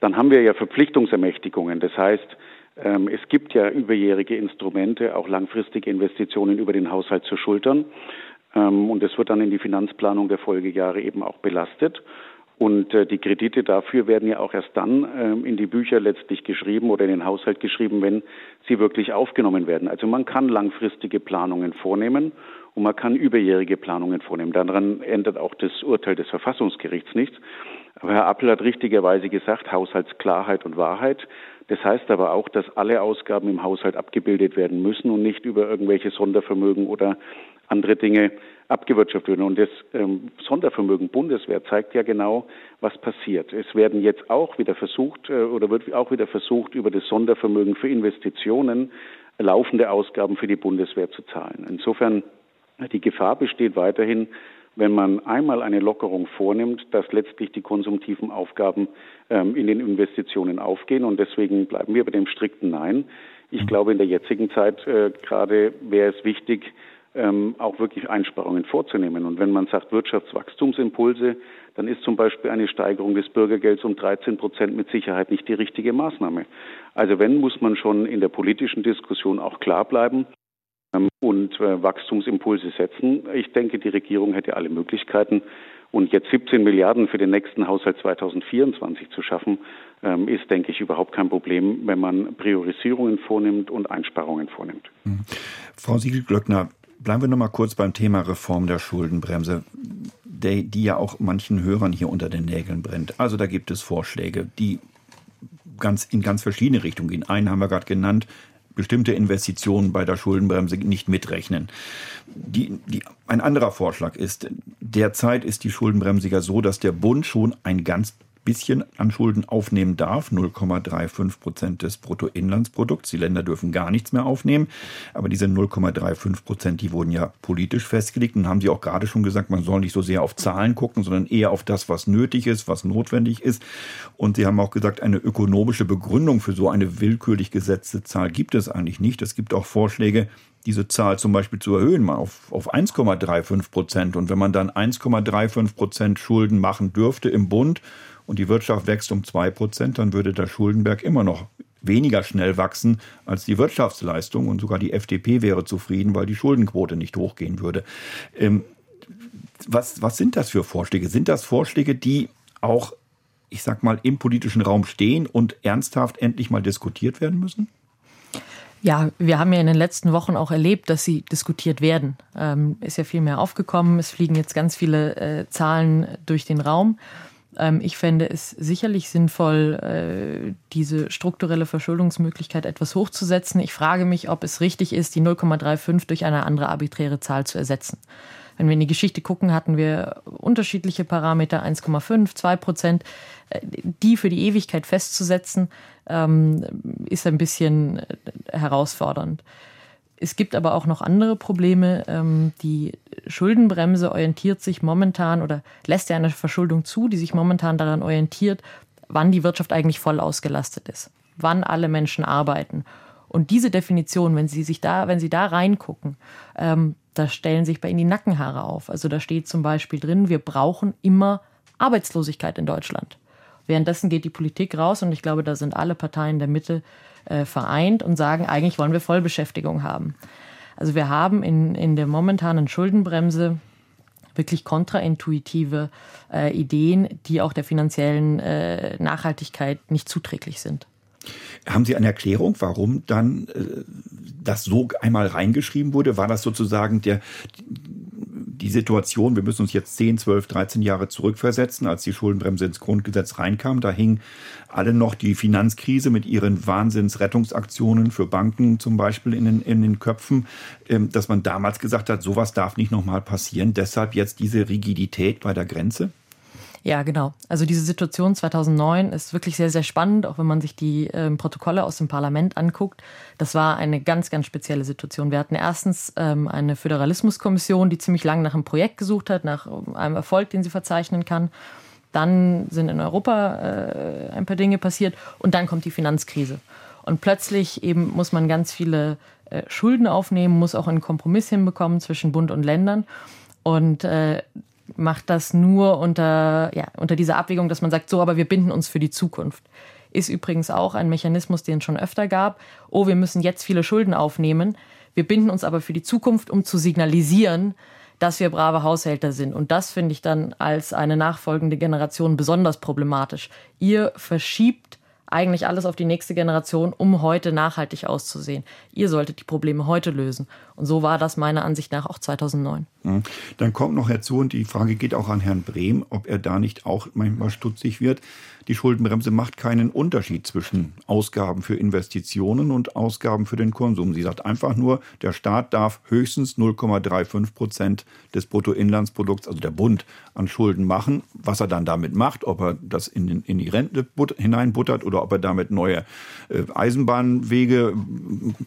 dann haben wir ja Verpflichtungsermächtigungen. Das heißt, ähm, es gibt ja überjährige Instrumente, auch langfristige Investitionen über den Haushalt zu schultern. Ähm, und das wird dann in die Finanzplanung der Folgejahre eben auch belastet. Und äh, die Kredite dafür werden ja auch erst dann ähm, in die Bücher letztlich geschrieben oder in den Haushalt geschrieben, wenn sie wirklich aufgenommen werden. Also man kann langfristige Planungen vornehmen und man kann überjährige Planungen vornehmen. Daran ändert auch das Urteil des Verfassungsgerichts nichts. Aber Herr Appel hat richtigerweise gesagt, Haushaltsklarheit und Wahrheit. Das heißt aber auch, dass alle Ausgaben im Haushalt abgebildet werden müssen und nicht über irgendwelche Sondervermögen oder andere Dinge abgewirtschaftet werden. Und das ähm, Sondervermögen Bundeswehr zeigt ja genau, was passiert. Es werden jetzt auch wieder versucht äh, oder wird auch wieder versucht, über das Sondervermögen für Investitionen laufende Ausgaben für die Bundeswehr zu zahlen. Insofern die Gefahr besteht weiterhin, wenn man einmal eine Lockerung vornimmt, dass letztlich die konsumtiven Aufgaben ähm, in den Investitionen aufgehen. Und deswegen bleiben wir bei dem strikten Nein. Ich mhm. glaube, in der jetzigen Zeit äh, gerade wäre es wichtig, ähm, auch wirklich Einsparungen vorzunehmen. Und wenn man sagt Wirtschaftswachstumsimpulse, dann ist zum Beispiel eine Steigerung des Bürgergelds um 13 Prozent mit Sicherheit nicht die richtige Maßnahme. Also wenn, muss man schon in der politischen Diskussion auch klar bleiben ähm, und äh, Wachstumsimpulse setzen. Ich denke, die Regierung hätte alle Möglichkeiten. Und jetzt 17 Milliarden für den nächsten Haushalt 2024 zu schaffen, ähm, ist, denke ich, überhaupt kein Problem, wenn man Priorisierungen vornimmt und Einsparungen vornimmt. Mhm. Frau Siegel-Glöckner, Bleiben wir noch mal kurz beim Thema Reform der Schuldenbremse, die, die ja auch manchen Hörern hier unter den Nägeln brennt. Also da gibt es Vorschläge, die ganz in ganz verschiedene Richtungen gehen. Einen haben wir gerade genannt, bestimmte Investitionen bei der Schuldenbremse nicht mitrechnen. Die, die, ein anderer Vorschlag ist, derzeit ist die Schuldenbremse ja so, dass der Bund schon ein ganz bisschen an Schulden aufnehmen darf, 0,35 Prozent des Bruttoinlandsprodukts. Die Länder dürfen gar nichts mehr aufnehmen. Aber diese 0,35 Prozent, die wurden ja politisch festgelegt und haben Sie auch gerade schon gesagt, man soll nicht so sehr auf Zahlen gucken, sondern eher auf das, was nötig ist, was notwendig ist. Und Sie haben auch gesagt, eine ökonomische Begründung für so eine willkürlich gesetzte Zahl gibt es eigentlich nicht. Es gibt auch Vorschläge, diese Zahl zum Beispiel zu erhöhen, mal auf, auf 1,35 Prozent. Und wenn man dann 1,35 Prozent Schulden machen dürfte im Bund und die Wirtschaft wächst um 2 Prozent, dann würde der Schuldenberg immer noch weniger schnell wachsen als die Wirtschaftsleistung. Und sogar die FDP wäre zufrieden, weil die Schuldenquote nicht hochgehen würde. Ähm, was, was sind das für Vorschläge? Sind das Vorschläge, die auch, ich sag mal, im politischen Raum stehen und ernsthaft endlich mal diskutiert werden müssen? Ja, wir haben ja in den letzten Wochen auch erlebt, dass sie diskutiert werden. Ähm, ist ja viel mehr aufgekommen. Es fliegen jetzt ganz viele äh, Zahlen durch den Raum. Ähm, ich fände es sicherlich sinnvoll, äh, diese strukturelle Verschuldungsmöglichkeit etwas hochzusetzen. Ich frage mich, ob es richtig ist, die 0,35 durch eine andere arbiträre Zahl zu ersetzen. Wenn wir in die Geschichte gucken, hatten wir unterschiedliche Parameter, 1,5, 2 Prozent. Die für die Ewigkeit festzusetzen, ähm, ist ein bisschen äh, herausfordernd. Es gibt aber auch noch andere Probleme. Ähm, die Schuldenbremse orientiert sich momentan oder lässt ja eine Verschuldung zu, die sich momentan daran orientiert, wann die Wirtschaft eigentlich voll ausgelastet ist, wann alle Menschen arbeiten. Und diese Definition, wenn Sie sich da, wenn Sie da reingucken, ähm, da stellen sich bei Ihnen die Nackenhaare auf. Also da steht zum Beispiel drin, wir brauchen immer Arbeitslosigkeit in Deutschland. Währenddessen geht die Politik raus und ich glaube, da sind alle Parteien der Mitte äh, vereint und sagen, eigentlich wollen wir Vollbeschäftigung haben. Also wir haben in, in der momentanen Schuldenbremse wirklich kontraintuitive äh, Ideen, die auch der finanziellen äh, Nachhaltigkeit nicht zuträglich sind. Haben Sie eine Erklärung, warum dann äh, das so einmal reingeschrieben wurde? War das sozusagen der, die Situation, wir müssen uns jetzt 10, 12, 13 Jahre zurückversetzen, als die Schuldenbremse ins Grundgesetz reinkam. Da hing alle noch die Finanzkrise mit ihren Wahnsinnsrettungsaktionen für Banken zum Beispiel in den, in den Köpfen, ähm, dass man damals gesagt hat, sowas darf nicht nochmal passieren. Deshalb jetzt diese Rigidität bei der Grenze? Ja, genau. Also diese Situation 2009 ist wirklich sehr, sehr spannend, auch wenn man sich die äh, Protokolle aus dem Parlament anguckt. Das war eine ganz, ganz spezielle Situation. Wir hatten erstens ähm, eine Föderalismuskommission, die ziemlich lange nach einem Projekt gesucht hat, nach einem Erfolg, den sie verzeichnen kann. Dann sind in Europa äh, ein paar Dinge passiert und dann kommt die Finanzkrise. Und plötzlich eben muss man ganz viele äh, Schulden aufnehmen, muss auch einen Kompromiss hinbekommen zwischen Bund und Ländern. Und äh, macht das nur unter, ja, unter dieser Abwägung, dass man sagt, so, aber wir binden uns für die Zukunft. Ist übrigens auch ein Mechanismus, den es schon öfter gab. Oh, wir müssen jetzt viele Schulden aufnehmen. Wir binden uns aber für die Zukunft, um zu signalisieren, dass wir brave Haushälter sind. Und das finde ich dann als eine nachfolgende Generation besonders problematisch. Ihr verschiebt eigentlich alles auf die nächste Generation, um heute nachhaltig auszusehen. Ihr solltet die Probleme heute lösen. Und so war das meiner Ansicht nach auch 2009. Mhm. Dann kommt noch herzu, und die Frage geht auch an Herrn Brehm, ob er da nicht auch manchmal stutzig wird. Die Schuldenbremse macht keinen Unterschied zwischen Ausgaben für Investitionen und Ausgaben für den Konsum. Sie sagt einfach nur, der Staat darf höchstens 0,35 Prozent des Bruttoinlandsprodukts, also der Bund, an Schulden machen. Was er dann damit macht, ob er das in, in die Rente hineinbuttert oder ob er damit neue äh, Eisenbahnwege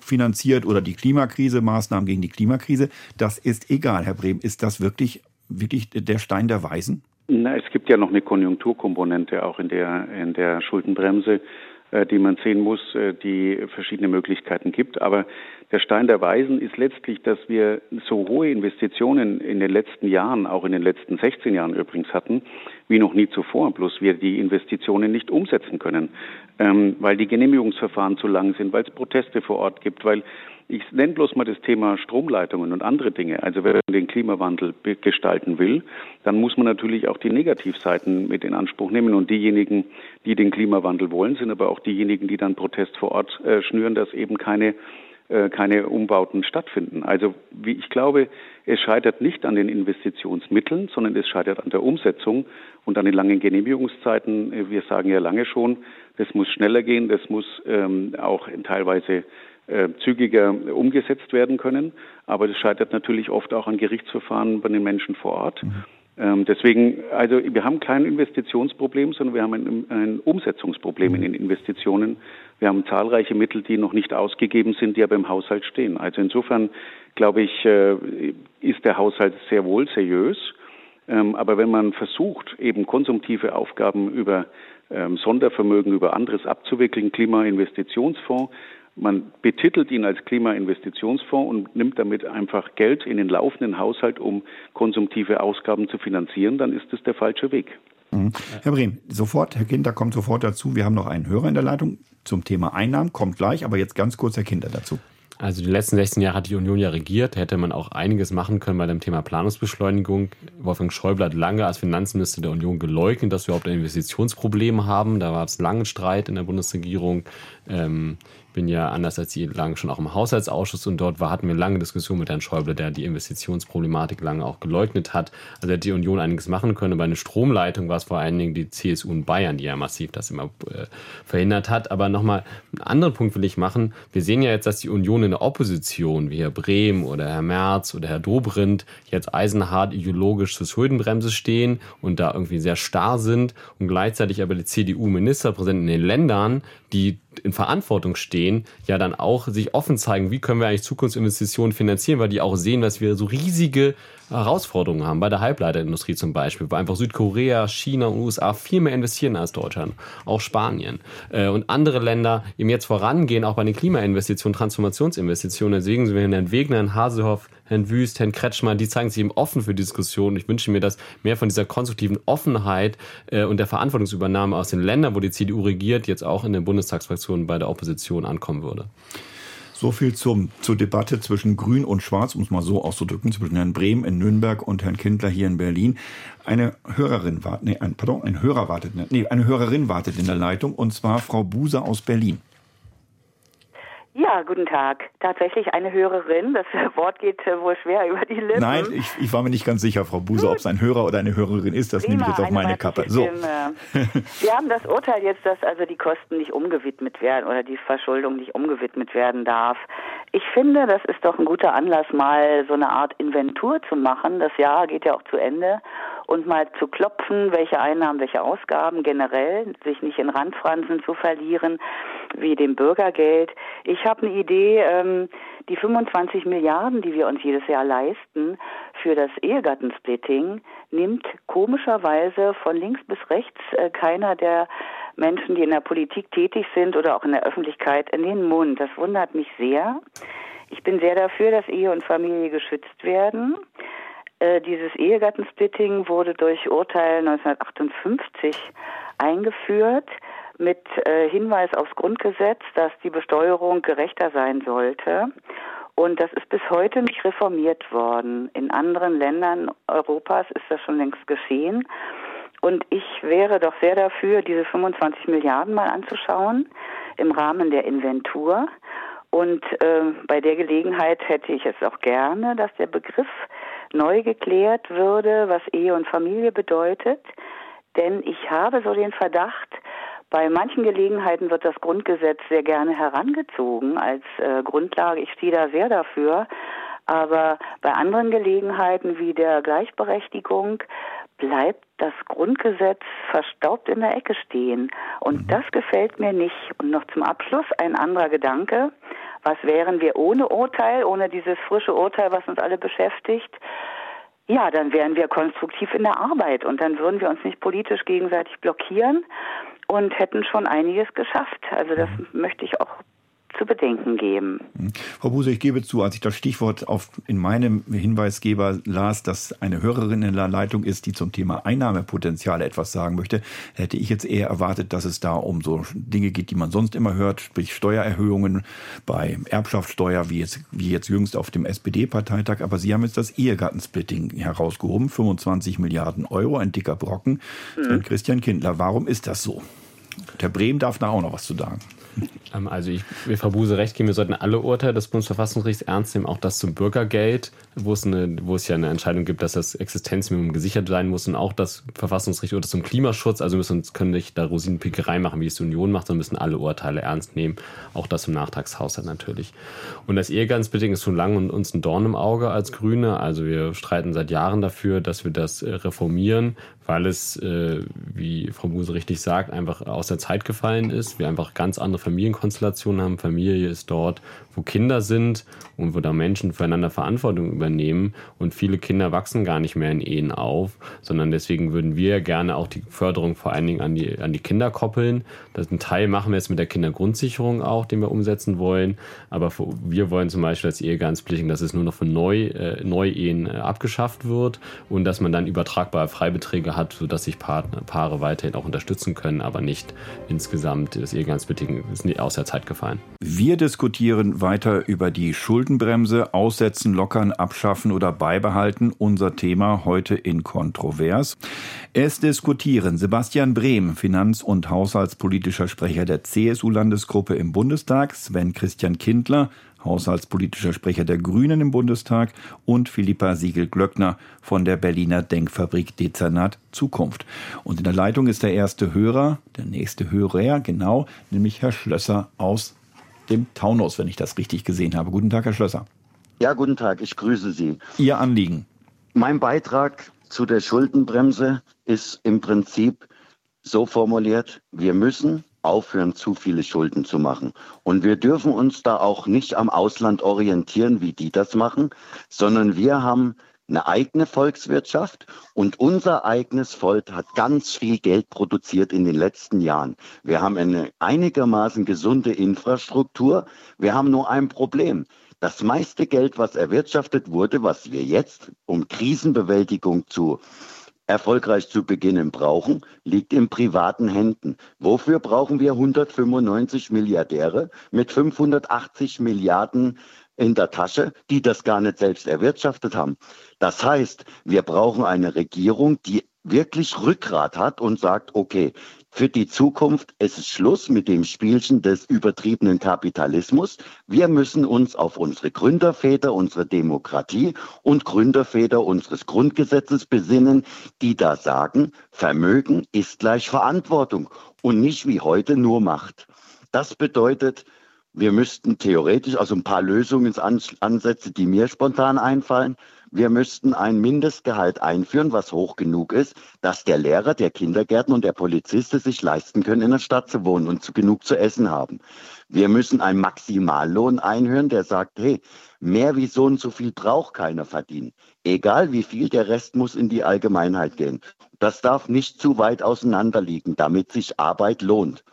finanziert oder die Klimakrise, Maßnahmen gegen die Klimakrise, das ist egal, Herr Brehm. Ist das wirklich, wirklich der Stein der Weisen? Na, es gibt ja noch eine Konjunkturkomponente auch in der, in der Schuldenbremse, äh, die man sehen muss, äh, die verschiedene Möglichkeiten gibt. Aber der Stein der Weisen ist letztlich, dass wir so hohe Investitionen in den letzten Jahren, auch in den letzten 16 Jahren übrigens hatten, wie noch nie zuvor. Bloß wir die Investitionen nicht umsetzen können, ähm, weil die Genehmigungsverfahren zu lang sind, weil es Proteste vor Ort gibt, weil ich nenne bloß mal das Thema Stromleitungen und andere Dinge. Also wenn man den Klimawandel gestalten will, dann muss man natürlich auch die Negativseiten mit in Anspruch nehmen. Und diejenigen, die den Klimawandel wollen, sind aber auch diejenigen, die dann Protest vor Ort äh, schnüren, dass eben keine äh, keine Umbauten stattfinden. Also wie ich glaube, es scheitert nicht an den Investitionsmitteln, sondern es scheitert an der Umsetzung und an den langen Genehmigungszeiten. Äh, wir sagen ja lange schon, das muss schneller gehen, das muss ähm, auch teilweise äh, zügiger umgesetzt werden können. Aber das scheitert natürlich oft auch an Gerichtsverfahren bei den Menschen vor Ort. Mhm. Ähm, deswegen, also wir haben kein Investitionsproblem, sondern wir haben ein, ein, Umsetzungsproblem in den Investitionen. Wir haben zahlreiche Mittel, die noch nicht ausgegeben sind, die aber im Haushalt stehen. Also insofern, glaube ich, äh, ist der Haushalt sehr wohl seriös. Ähm, aber wenn man versucht, eben konsumtive Aufgaben über ähm, Sondervermögen, über anderes abzuwickeln, Klimainvestitionsfonds, man betitelt ihn als Klimainvestitionsfonds und nimmt damit einfach Geld in den laufenden Haushalt, um konsumtive Ausgaben zu finanzieren, dann ist das der falsche Weg. Mhm. Herr Brehm, sofort, Herr Kinder kommt sofort dazu. Wir haben noch einen Hörer in der Leitung zum Thema Einnahmen, kommt gleich, aber jetzt ganz kurz Herr Kinder dazu. Also die letzten 16 Jahre hat die Union ja regiert. Hätte man auch einiges machen können bei dem Thema Planungsbeschleunigung. Wolfgang Schäuble hat lange als Finanzminister der Union geleugnet, dass wir überhaupt ein Investitionsproblem haben. Da war es langen Streit in der Bundesregierung. Ähm, bin ja anders als Sie lang schon auch im Haushaltsausschuss und dort war, hatten wir lange Diskussionen mit Herrn Schäuble, der die Investitionsproblematik lange auch geleugnet hat. Also hätte die Union einiges machen können. Bei einer Stromleitung war es vor allen Dingen die CSU in Bayern, die ja massiv das immer äh, verhindert hat. Aber nochmal einen anderen Punkt will ich machen. Wir sehen ja jetzt, dass die Union in der Opposition, wie Herr Brehm oder Herr Merz oder Herr Dobrindt, jetzt eisenhart ideologisch zur Schuldenbremse stehen und da irgendwie sehr starr sind und gleichzeitig aber die CDU-Ministerpräsidenten in den Ländern, die in Verantwortung stehen, ja dann auch sich offen zeigen, wie können wir eigentlich Zukunftsinvestitionen finanzieren, weil die auch sehen, dass wir so riesige Herausforderungen haben, bei der Halbleiterindustrie zum Beispiel, wo einfach Südkorea, China und USA viel mehr investieren als Deutschland, auch Spanien. Äh, und andere Länder eben jetzt vorangehen, auch bei den Klimainvestitionen, Transformationsinvestitionen. Deswegen sind wir Herrn Wegner, Herrn Hasehoff, Herrn Wüst, Herrn Kretschmann, die zeigen sich eben offen für Diskussionen. Ich wünsche mir, dass mehr von dieser konstruktiven Offenheit äh, und der Verantwortungsübernahme aus den Ländern, wo die CDU regiert, jetzt auch in den Bundestagsfraktionen bei der Opposition ankommen würde. So viel zum, zur Debatte zwischen Grün und Schwarz, um es mal so auszudrücken, zwischen Herrn Brehm in Nürnberg und Herrn Kindler hier in Berlin. Eine Hörerin wartet, nee, ein, pardon, ein Hörer wartet, nee, eine Hörerin wartet in der Leitung und zwar Frau Buser aus Berlin. Ja, guten Tag. Tatsächlich eine Hörerin. Das *laughs* Wort geht äh, wohl schwer über die Lippen. Nein, ich, ich war mir nicht ganz sicher, Frau Buse, ob es ein Hörer oder eine Hörerin ist. Das Prima, nehme ich jetzt auf meine Kappe. So. *laughs* Wir haben das Urteil jetzt, dass also die Kosten nicht umgewidmet werden oder die Verschuldung nicht umgewidmet werden darf. Ich finde, das ist doch ein guter Anlass, mal so eine Art Inventur zu machen. Das Jahr geht ja auch zu Ende und mal zu klopfen, welche Einnahmen, welche Ausgaben generell, sich nicht in Randfransen zu verlieren, wie dem Bürgergeld. Ich habe eine Idee, ähm, die 25 Milliarden, die wir uns jedes Jahr leisten für das Ehegattensplitting, nimmt komischerweise von links bis rechts äh, keiner der Menschen, die in der Politik tätig sind oder auch in der Öffentlichkeit, in den Mund. Das wundert mich sehr. Ich bin sehr dafür, dass Ehe und Familie geschützt werden. Äh, dieses Ehegattensplitting wurde durch Urteil 1958 eingeführt mit äh, Hinweis aufs Grundgesetz, dass die Besteuerung gerechter sein sollte. Und das ist bis heute nicht reformiert worden. In anderen Ländern Europas ist das schon längst geschehen. Und ich wäre doch sehr dafür, diese 25 Milliarden mal anzuschauen im Rahmen der Inventur. Und äh, bei der Gelegenheit hätte ich es auch gerne, dass der Begriff neu geklärt würde, was Ehe und Familie bedeutet. Denn ich habe so den Verdacht, bei manchen Gelegenheiten wird das Grundgesetz sehr gerne herangezogen als äh, Grundlage. Ich stehe da sehr dafür. Aber bei anderen Gelegenheiten wie der Gleichberechtigung bleibt das Grundgesetz verstaubt in der Ecke stehen. Und mhm. das gefällt mir nicht. Und noch zum Abschluss ein anderer Gedanke. Was wären wir ohne Urteil, ohne dieses frische Urteil, was uns alle beschäftigt? Ja, dann wären wir konstruktiv in der Arbeit und dann würden wir uns nicht politisch gegenseitig blockieren und hätten schon einiges geschafft. Also das mhm. möchte ich auch zu bedenken geben. Hm. Frau Buse, ich gebe zu, als ich das Stichwort auf, in meinem Hinweisgeber las, dass eine Hörerin in der Leitung ist, die zum Thema Einnahmepotenziale etwas sagen möchte, hätte ich jetzt eher erwartet, dass es da um so Dinge geht, die man sonst immer hört, sprich Steuererhöhungen bei Erbschaftssteuer, wie jetzt, wie jetzt jüngst auf dem SPD-Parteitag. Aber Sie haben jetzt das Ehegattensplitting herausgehoben, 25 Milliarden Euro, ein dicker Brocken. Mhm. Christian Kindler, warum ist das so? Der Brehm darf da auch noch was zu sagen. *laughs* Ähm, also ich will Frau Buse recht geben, wir sollten alle Urteile des Bundesverfassungsgerichts ernst nehmen, auch das zum Bürgergeld, wo es, eine, wo es ja eine Entscheidung gibt, dass das Existenzminimum gesichert sein muss und auch das Verfassungsgericht oder zum Klimaschutz. Also müssen können nicht da Rosinenpickerei machen, wie es die Union macht, sondern müssen alle Urteile ernst nehmen, auch das zum Nachtragshaushalt natürlich. Und das Ehegattensplitting ist schon lange uns ein Dorn im Auge als Grüne. Also wir streiten seit Jahren dafür, dass wir das äh, reformieren, weil es, äh, wie Frau Buse richtig sagt, einfach aus der Zeit gefallen ist. Wir einfach ganz andere Familienkonstellationen haben. Familie ist dort, wo Kinder sind und wo da Menschen füreinander Verantwortung übernehmen. Und viele Kinder wachsen gar nicht mehr in Ehen auf, sondern deswegen würden wir gerne auch die Förderung vor allen Dingen an die, an die Kinder koppeln. Das einen Teil machen wir jetzt mit der Kindergrundsicherung auch, den wir umsetzen wollen. Aber wir wollen zum Beispiel als Ehegattensplitting, dass es nur noch für Neu, äh, Neuehen äh, abgeschafft wird und dass man dann übertragbare Freibeträge hat, sodass sich Partner, Paare weiterhin auch unterstützen können, aber nicht insgesamt das Ehegattensplitting ist aus der Zeit gefallen. Wir diskutieren weiter über die Schuldenbremse, aussetzen, lockern, abschaffen oder beibehalten. Unser Thema heute in Kontrovers. Es diskutieren Sebastian Brehm, Finanz- und Haushaltspolitischer Sprecher der CSU-Landesgruppe im Bundestag, Sven Christian Kindler, haushaltspolitischer Sprecher der Grünen im Bundestag und Philippa Siegel-Glöckner von der Berliner Denkfabrik Dezernat Zukunft. Und in der Leitung ist der erste Hörer, der nächste Hörer, genau, nämlich Herr Schlösser aus dem Taunus, wenn ich das richtig gesehen habe. Guten Tag, Herr Schlösser. Ja, guten Tag, ich grüße Sie. Ihr Anliegen. Mein Beitrag zu der Schuldenbremse ist im Prinzip so formuliert, wir müssen aufhören, zu viele Schulden zu machen. Und wir dürfen uns da auch nicht am Ausland orientieren, wie die das machen, sondern wir haben eine eigene Volkswirtschaft und unser eigenes Volk hat ganz viel Geld produziert in den letzten Jahren. Wir haben eine einigermaßen gesunde Infrastruktur. Wir haben nur ein Problem. Das meiste Geld, was erwirtschaftet wurde, was wir jetzt, um Krisenbewältigung zu erfolgreich zu beginnen brauchen, liegt in privaten Händen. Wofür brauchen wir 195 Milliardäre mit 580 Milliarden in der Tasche, die das gar nicht selbst erwirtschaftet haben? Das heißt, wir brauchen eine Regierung, die wirklich Rückgrat hat und sagt, okay, für die Zukunft es ist Schluss mit dem Spielchen des übertriebenen Kapitalismus. Wir müssen uns auf unsere Gründerväter, unsere Demokratie und Gründerväter unseres Grundgesetzes besinnen, die da sagen, Vermögen ist gleich Verantwortung und nicht wie heute nur Macht. Das bedeutet, wir müssten theoretisch, also ein paar Lösungsansätze, die mir spontan einfallen, wir müssten ein Mindestgehalt einführen, was hoch genug ist, dass der Lehrer, der Kindergärten und der Polizist es sich leisten können, in der Stadt zu wohnen und zu, genug zu essen haben. Wir müssen einen Maximallohn einhören, der sagt, hey, mehr wie so und so viel braucht keiner verdienen. Egal wie viel, der Rest muss in die Allgemeinheit gehen. Das darf nicht zu weit auseinander liegen, damit sich Arbeit lohnt.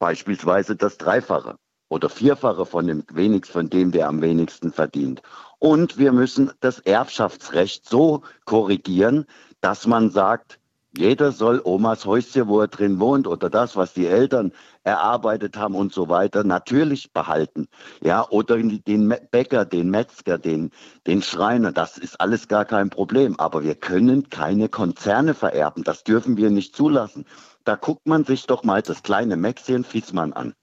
Beispielsweise das Dreifache oder Vierfache von dem wenigsten, von dem, der am wenigsten verdient. Und wir müssen das Erbschaftsrecht so korrigieren, dass man sagt, jeder soll Omas Häuschen, wo er drin wohnt, oder das, was die Eltern erarbeitet haben und so weiter, natürlich behalten. Ja, oder den Bäcker, den Metzger, den, den Schreiner, das ist alles gar kein Problem. Aber wir können keine Konzerne vererben. Das dürfen wir nicht zulassen. Da guckt man sich doch mal das kleine Maxchen Fiesmann an.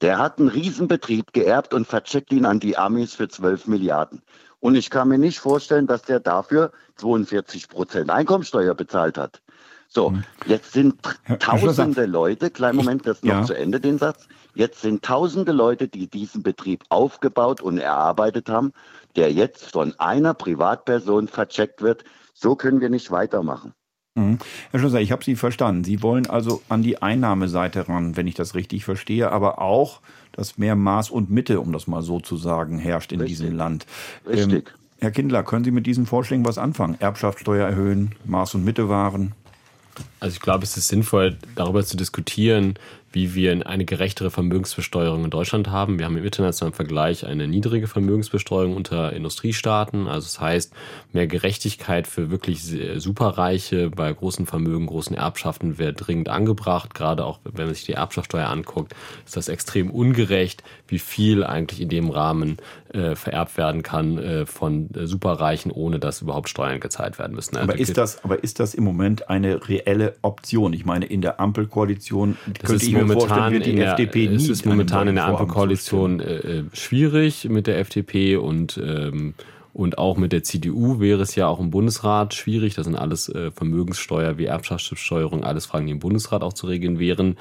Der hat einen Riesenbetrieb geerbt und vercheckt ihn an die Amis für 12 Milliarden. Und ich kann mir nicht vorstellen, dass der dafür 42 Prozent Einkommensteuer bezahlt hat. So, hm. jetzt sind tausende Leute, kleinen Moment, das noch ja. zu Ende, den Satz. Jetzt sind tausende Leute, die diesen Betrieb aufgebaut und erarbeitet haben, der jetzt von einer Privatperson vercheckt wird. So können wir nicht weitermachen. Mhm. Herr Schlosser, ich habe Sie verstanden. Sie wollen also an die Einnahmeseite ran, wenn ich das richtig verstehe, aber auch, dass mehr Maß und Mitte, um das mal so zu sagen, herrscht in richtig. diesem Land. Richtig. Ähm, Herr Kindler, können Sie mit diesen Vorschlägen was anfangen? Erbschaftssteuer erhöhen, Maß und Mitte wahren? Also ich glaube, es ist sinnvoll, darüber zu diskutieren, wie wir eine gerechtere Vermögensbesteuerung in Deutschland haben. Wir haben im internationalen Vergleich eine niedrige Vermögensbesteuerung unter Industriestaaten. Also das heißt, mehr Gerechtigkeit für wirklich Superreiche bei großen Vermögen, großen Erbschaften wäre dringend angebracht. Gerade auch, wenn man sich die Erbschaftssteuer anguckt, ist das extrem ungerecht, wie viel eigentlich in dem Rahmen äh, vererbt werden kann äh, von äh, Superreichen, ohne dass überhaupt Steuern gezahlt werden müssen. Also aber, ist das, aber ist das im Moment eine reelle Option? Ich meine, in der Ampelkoalition könnte ich wird die der, FDP nie. Es ist momentan in der Ampelkoalition äh, schwierig mit der FDP und ähm, und auch mit der CDU wäre es ja auch im Bundesrat schwierig. Das sind alles äh, Vermögenssteuer wie Erbschaftssteuerung, alles Fragen, die im Bundesrat auch zu regeln wären.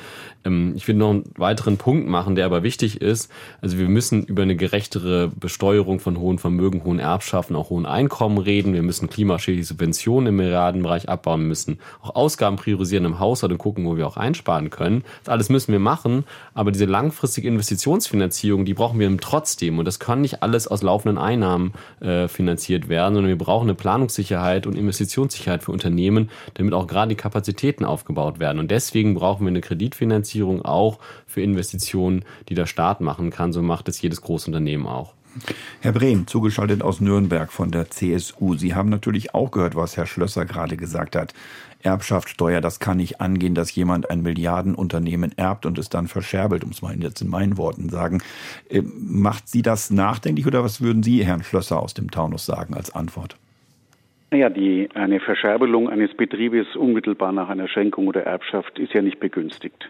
Ähm, ich will noch einen weiteren Punkt machen, der aber wichtig ist. Also wir müssen über eine gerechtere Besteuerung von hohen Vermögen, hohen Erbschaften, auch hohen Einkommen reden. Wir müssen klimaschädliche Subventionen im Milliardenbereich abbauen. Wir müssen auch Ausgaben priorisieren im Haushalt und gucken, wo wir auch einsparen können. Das alles müssen wir machen. Aber diese langfristige Investitionsfinanzierung, die brauchen wir trotzdem. Und das kann nicht alles aus laufenden Einnahmen äh, finanziert werden, sondern wir brauchen eine Planungssicherheit und Investitionssicherheit für Unternehmen, damit auch gerade die Kapazitäten aufgebaut werden. Und deswegen brauchen wir eine Kreditfinanzierung auch für Investitionen, die der Staat machen kann. So macht es jedes Großunternehmen auch. Herr Brehm, zugeschaltet aus Nürnberg von der CSU. Sie haben natürlich auch gehört, was Herr Schlösser gerade gesagt hat. Erbschaftssteuer, das kann nicht angehen, dass jemand ein Milliardenunternehmen erbt und es dann verscherbelt, um es mal jetzt in meinen Worten sagen. Äh, macht Sie das nachdenklich oder was würden Sie, Herrn Schlösser aus dem Taunus, sagen als Antwort? Naja, die, eine Verscherbelung eines Betriebes unmittelbar nach einer Schenkung oder Erbschaft ist ja nicht begünstigt.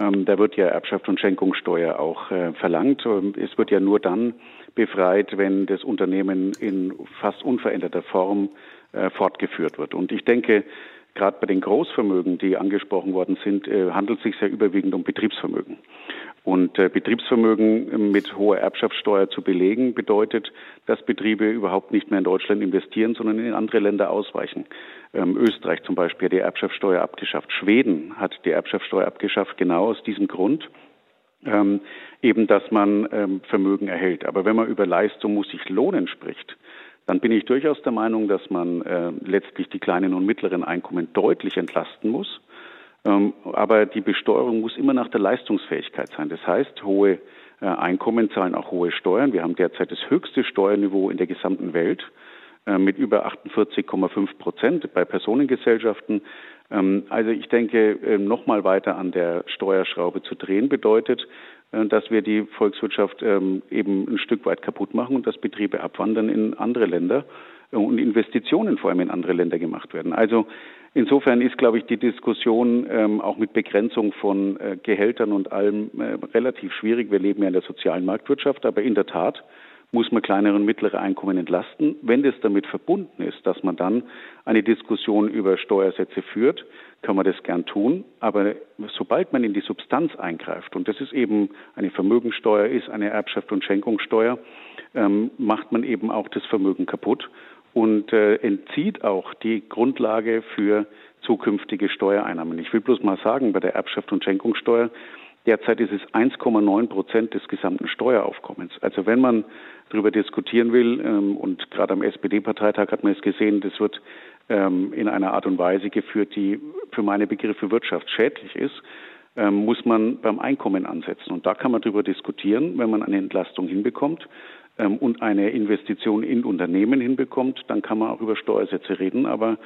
Ähm, da wird ja Erbschaft und Schenkungssteuer auch äh, verlangt. Es wird ja nur dann befreit, wenn das Unternehmen in fast unveränderter Form äh, fortgeführt wird. Und ich denke, gerade bei den Großvermögen, die angesprochen worden sind, äh, handelt es sich sehr überwiegend um Betriebsvermögen. Und äh, Betriebsvermögen mit hoher Erbschaftssteuer zu belegen, bedeutet, dass Betriebe überhaupt nicht mehr in Deutschland investieren, sondern in andere Länder ausweichen. Ähm, Österreich zum Beispiel hat die Erbschaftssteuer abgeschafft. Schweden hat die Erbschaftssteuer abgeschafft, genau aus diesem Grund. Ähm, eben, dass man ähm, Vermögen erhält. Aber wenn man über Leistung muss sich lohnen spricht, dann bin ich durchaus der Meinung, dass man äh, letztlich die kleinen und mittleren Einkommen deutlich entlasten muss. Ähm, aber die Besteuerung muss immer nach der Leistungsfähigkeit sein. Das heißt, hohe äh, Einkommen zahlen auch hohe Steuern. Wir haben derzeit das höchste Steuerniveau in der gesamten Welt äh, mit über 48,5 Prozent bei Personengesellschaften. Ähm, also ich denke, äh, nochmal weiter an der Steuerschraube zu drehen bedeutet, dass wir die Volkswirtschaft ähm, eben ein Stück weit kaputt machen und dass Betriebe abwandern in andere Länder äh, und Investitionen vor allem in andere Länder gemacht werden. Also insofern ist, glaube ich, die Diskussion ähm, auch mit Begrenzung von äh, Gehältern und allem relativ schwierig. Wir leben ja in der sozialen Marktwirtschaft, aber in der Tat muss man kleinere und mittlere Einkommen entlasten. Wenn das damit verbunden ist, dass man dann eine Diskussion über Steuersätze führt, kann man das gern tun. Aber sobald man in die Substanz eingreift, und das ist eben eine Vermögensteuer, ist eine Erbschaft- und Schenkungssteuer, ähm, macht man eben auch das Vermögen kaputt und äh, entzieht auch die Grundlage für zukünftige Steuereinnahmen. Ich will bloß mal sagen, bei der Erbschaft- und Schenkungssteuer, derzeit ist es 1,9 Prozent des gesamten Steueraufkommens. Also wenn man darüber diskutieren will, ähm, und gerade am SPD-Parteitag hat man es gesehen, das wird ähm, in einer Art und Weise geführt, die für meine Begriffe wirtschaftsschädlich ist, ähm, muss man beim Einkommen ansetzen. Und da kann man darüber diskutieren, wenn man eine Entlastung hinbekommt und eine Investition in Unternehmen hinbekommt, dann kann man auch über Steuersätze reden. Aber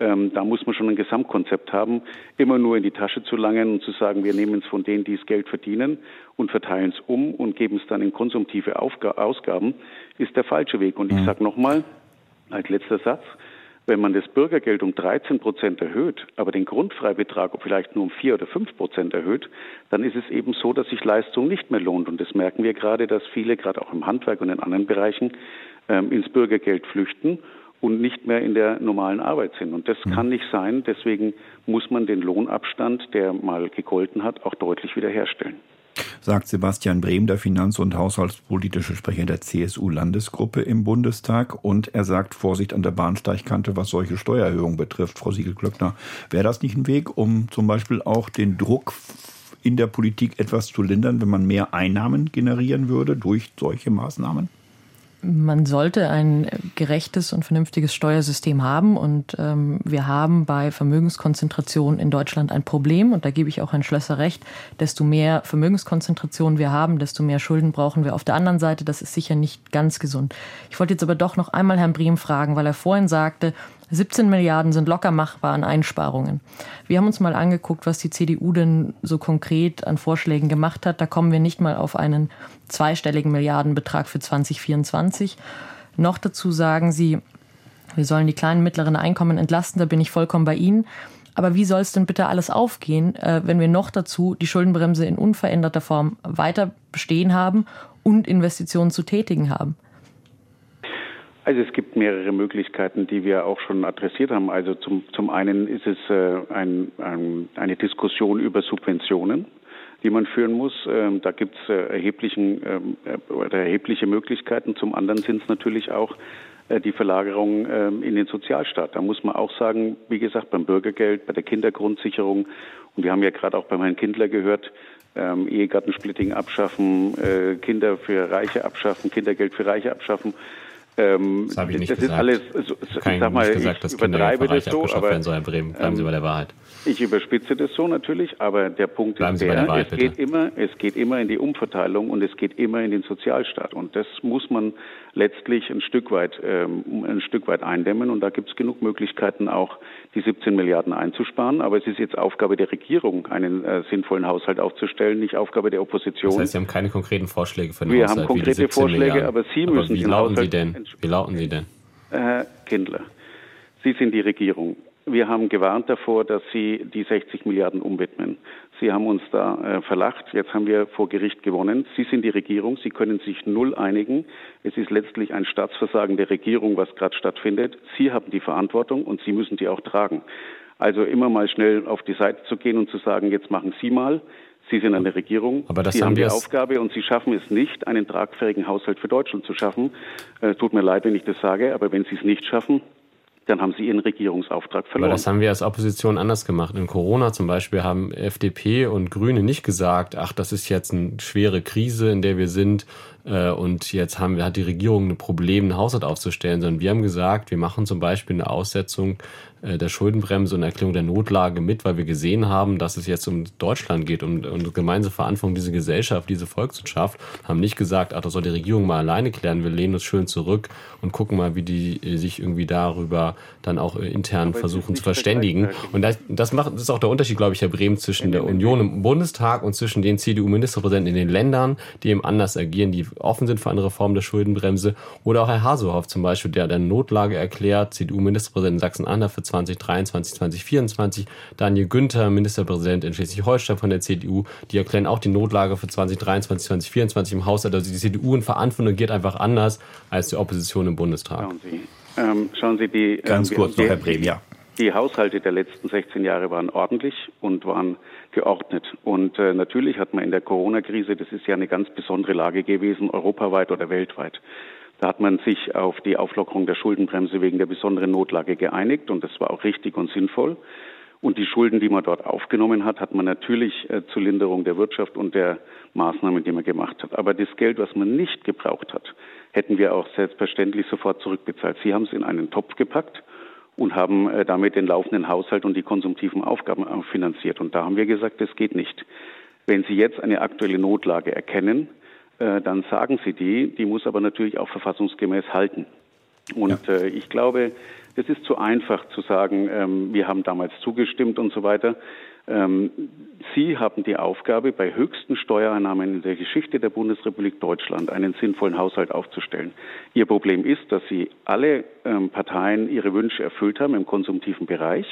ähm, da muss man schon ein Gesamtkonzept haben. Immer nur in die Tasche zu langen und zu sagen, wir nehmen es von denen, die es Geld verdienen und verteilen es um und geben es dann in konsumtive Aufga Ausgaben, ist der falsche Weg. Und ich mhm. sage nochmal, als letzter Satz, wenn man das Bürgergeld um 13 Prozent erhöht, aber den Grundfreibetrag vielleicht nur um 4 oder 5 Prozent erhöht, dann ist es eben so, dass sich Leistung nicht mehr lohnt. Und das merken wir gerade, dass viele, gerade auch im Handwerk und in anderen Bereichen, ähm, ins Bürgergeld flüchten und nicht mehr in der normalen Arbeit sind. Und das mhm. kann nicht sein. Deswegen muss man den Lohnabstand, der mal gegolten hat, auch deutlich wiederherstellen sagt Sebastian Brehm, der Finanz- und Haushaltspolitische Sprecher der CSU-Landesgruppe im Bundestag. Und er sagt, Vorsicht an der Bahnsteigkante, was solche Steuererhöhungen betrifft. Frau Siegel-Klöckner, wäre das nicht ein Weg, um zum Beispiel auch den Druck in der Politik etwas zu lindern, wenn man mehr Einnahmen generieren würde durch solche Maßnahmen? Man sollte ein gerechtes und vernünftiges Steuersystem haben. Und ähm, wir haben bei Vermögenskonzentration in Deutschland ein Problem. Und da gebe ich auch Herrn Schlösser recht. Desto mehr Vermögenskonzentration wir haben, desto mehr Schulden brauchen wir auf der anderen Seite. Das ist sicher nicht ganz gesund. Ich wollte jetzt aber doch noch einmal Herrn Brehm fragen, weil er vorhin sagte, 17 Milliarden sind locker machbar an Einsparungen. Wir haben uns mal angeguckt, was die CDU denn so konkret an Vorschlägen gemacht hat. Da kommen wir nicht mal auf einen zweistelligen Milliardenbetrag für 2024. Noch dazu sagen sie, wir sollen die kleinen und mittleren Einkommen entlasten. Da bin ich vollkommen bei Ihnen. Aber wie soll es denn bitte alles aufgehen, äh, wenn wir noch dazu die Schuldenbremse in unveränderter Form weiter bestehen haben und Investitionen zu tätigen haben? Also es gibt mehrere Möglichkeiten, die wir auch schon adressiert haben. Also zum, zum einen ist es äh, ein, ein, eine Diskussion über Subventionen, die man führen muss. Ähm, da gibt es äh, ähm, äh, erhebliche Möglichkeiten. Zum anderen sind es natürlich auch äh, die Verlagerung ähm, in den Sozialstaat. Da muss man auch sagen, wie gesagt, beim Bürgergeld, bei der Kindergrundsicherung und wir haben ja gerade auch beim Herrn Kindler gehört, ähm, Ehegattensplitting abschaffen, äh, Kinder für Reiche abschaffen, Kindergeld für Reiche abschaffen. Ähm, das habe ich nicht das gesagt. Ist alles, so, ich sag mal, gesagt, ich übertreibe das so, aber werden soll, Herr Bremen. Bleiben Sie bei der Wahrheit. Ich überspitze das so natürlich, aber der Punkt Bleiben ist der, Wahrheit, es geht immer, es geht immer in die Umverteilung und es geht immer in den Sozialstaat und das muss man letztlich ein Stück weit, ähm, ein Stück weit eindämmen und da gibt es genug Möglichkeiten auch die 17 Milliarden einzusparen, aber es ist jetzt Aufgabe der Regierung, einen äh, sinnvollen Haushalt aufzustellen, nicht Aufgabe der Opposition. Das heißt, Sie haben keine konkreten Vorschläge für den Wir Haushalt. Wir haben konkrete Vorschläge, Milliarden. aber Sie aber müssen den Haushalt Sie denn? Wie lauten Sie denn? Herr Kindler, Sie sind die Regierung. Wir haben gewarnt davor, dass Sie die 60 Milliarden umwidmen. Sie haben uns da äh, verlacht. Jetzt haben wir vor Gericht gewonnen. Sie sind die Regierung. Sie können sich null einigen. Es ist letztlich ein Staatsversagen der Regierung, was gerade stattfindet. Sie haben die Verantwortung und Sie müssen die auch tragen. Also immer mal schnell auf die Seite zu gehen und zu sagen, jetzt machen Sie mal. Sie sind eine Regierung. Aber das Sie haben die Aufgabe und Sie schaffen es nicht, einen tragfähigen Haushalt für Deutschland zu schaffen. Äh, tut mir leid, wenn ich das sage, aber wenn Sie es nicht schaffen, dann haben sie ihren Regierungsauftrag verloren. Aber das haben wir als Opposition anders gemacht. In Corona zum Beispiel haben FDP und Grüne nicht gesagt, ach, das ist jetzt eine schwere Krise, in der wir sind äh, und jetzt haben, hat die Regierung ein Problem, einen Haushalt aufzustellen, sondern wir haben gesagt, wir machen zum Beispiel eine Aussetzung der Schuldenbremse und Erklärung der Notlage mit, weil wir gesehen haben, dass es jetzt um Deutschland geht, um, um gemeinsame Verantwortung diese Gesellschaft, diese Volkswirtschaft, haben nicht gesagt, ach, das soll die Regierung mal alleine klären, wir lehnen uns schön zurück und gucken mal, wie die äh, sich irgendwie darüber dann auch intern Aber versuchen zu verständigen. Und das, das, macht, das ist auch der Unterschied, glaube ich, Herr Brehm, zwischen der Union im Bundestag und zwischen den CDU-Ministerpräsidenten in den Ländern, die eben anders agieren, die offen sind für eine Reform der Schuldenbremse. Oder auch Herr Hasehoff zum Beispiel, der der Notlage erklärt, CDU-Ministerpräsident in Sachsen-Anhalt für 2023, 2024. Daniel Günther, Ministerpräsident in Schleswig-Holstein von der CDU, die erklären auch die Notlage für 2023, 2024 im Haushalt. Also die CDU in Verantwortung geht einfach anders als die Opposition im Bundestag. Schauen Sie, ähm, schauen Sie die... Ganz ähm, kurz noch, Herr Brehm, ja. Die Haushalte der letzten 16 Jahre waren ordentlich und waren geordnet. Und äh, natürlich hat man in der Corona-Krise, das ist ja eine ganz besondere Lage gewesen, europaweit oder weltweit, da hat man sich auf die Auflockerung der Schuldenbremse wegen der besonderen Notlage geeinigt und das war auch richtig und sinnvoll. Und die Schulden, die man dort aufgenommen hat, hat man natürlich äh, zur Linderung der Wirtschaft und der Maßnahmen, die man gemacht hat. Aber das Geld, was man nicht gebraucht hat, hätten wir auch selbstverständlich sofort zurückbezahlt. Sie haben es in einen Topf gepackt und haben äh, damit den laufenden Haushalt und die konsumtiven Aufgaben äh, finanziert. Und da haben wir gesagt, das geht nicht. Wenn Sie jetzt eine aktuelle Notlage erkennen, äh, dann sagen Sie die. Die muss aber natürlich auch verfassungsgemäß halten. Und ja. äh, ich glaube, es ist zu einfach zu sagen, ähm, wir haben damals zugestimmt und so weiter. Ähm, Sie haben die Aufgabe, bei höchsten Steuereinnahmen in der Geschichte der Bundesrepublik Deutschland einen sinnvollen Haushalt aufzustellen. Ihr Problem ist, dass Sie alle ähm, Parteien ihre Wünsche erfüllt haben im konsumtiven Bereich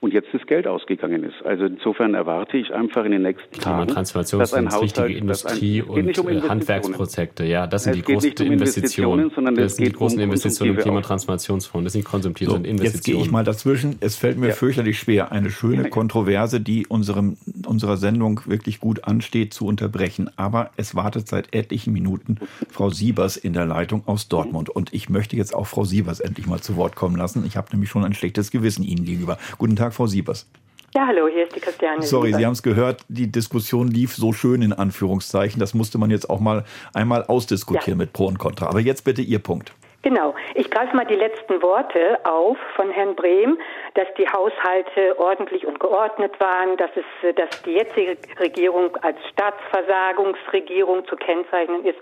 und jetzt das Geld ausgegangen ist. Also insofern erwarte ich einfach in den nächsten Tagen, Transformation dass ein Haushalt, wichtige Industrie ein, und um Handwerksprojekte. Ja, das sind es die großen um Investitionen. Investitionen das sind die großen um Investitionen im Klimatransformationsfonds. Das sind konsumtive so, Investitionen. Jetzt gehe ich mal dazwischen. Es fällt mir ja. fürchterlich schwer, eine schöne Kontroverse, die unserem, unserer Sendung wirklich gut ansteht, zu unterbrechen. Aber es wartet seit etlichen Minuten Frau Siebers in der Leitung aus Dortmund. Und ich möchte jetzt auch Frau Siebers endlich mal zu Wort kommen lassen. Ich habe nämlich schon ein schlechtes Gewissen Ihnen gegenüber. Guten Tag. Tag, Frau Siebers. Ja, hallo, hier ist die Christiane. Sorry, Siebers. Sie haben es gehört, die Diskussion lief so schön in Anführungszeichen. Das musste man jetzt auch mal einmal ausdiskutieren ja. mit Pro und Contra. Aber jetzt bitte Ihr Punkt. Genau. Ich greife mal die letzten Worte auf von Herrn Brehm, dass die Haushalte ordentlich und geordnet waren, dass es, dass die jetzige Regierung als Staatsversagungsregierung zu kennzeichnen ist.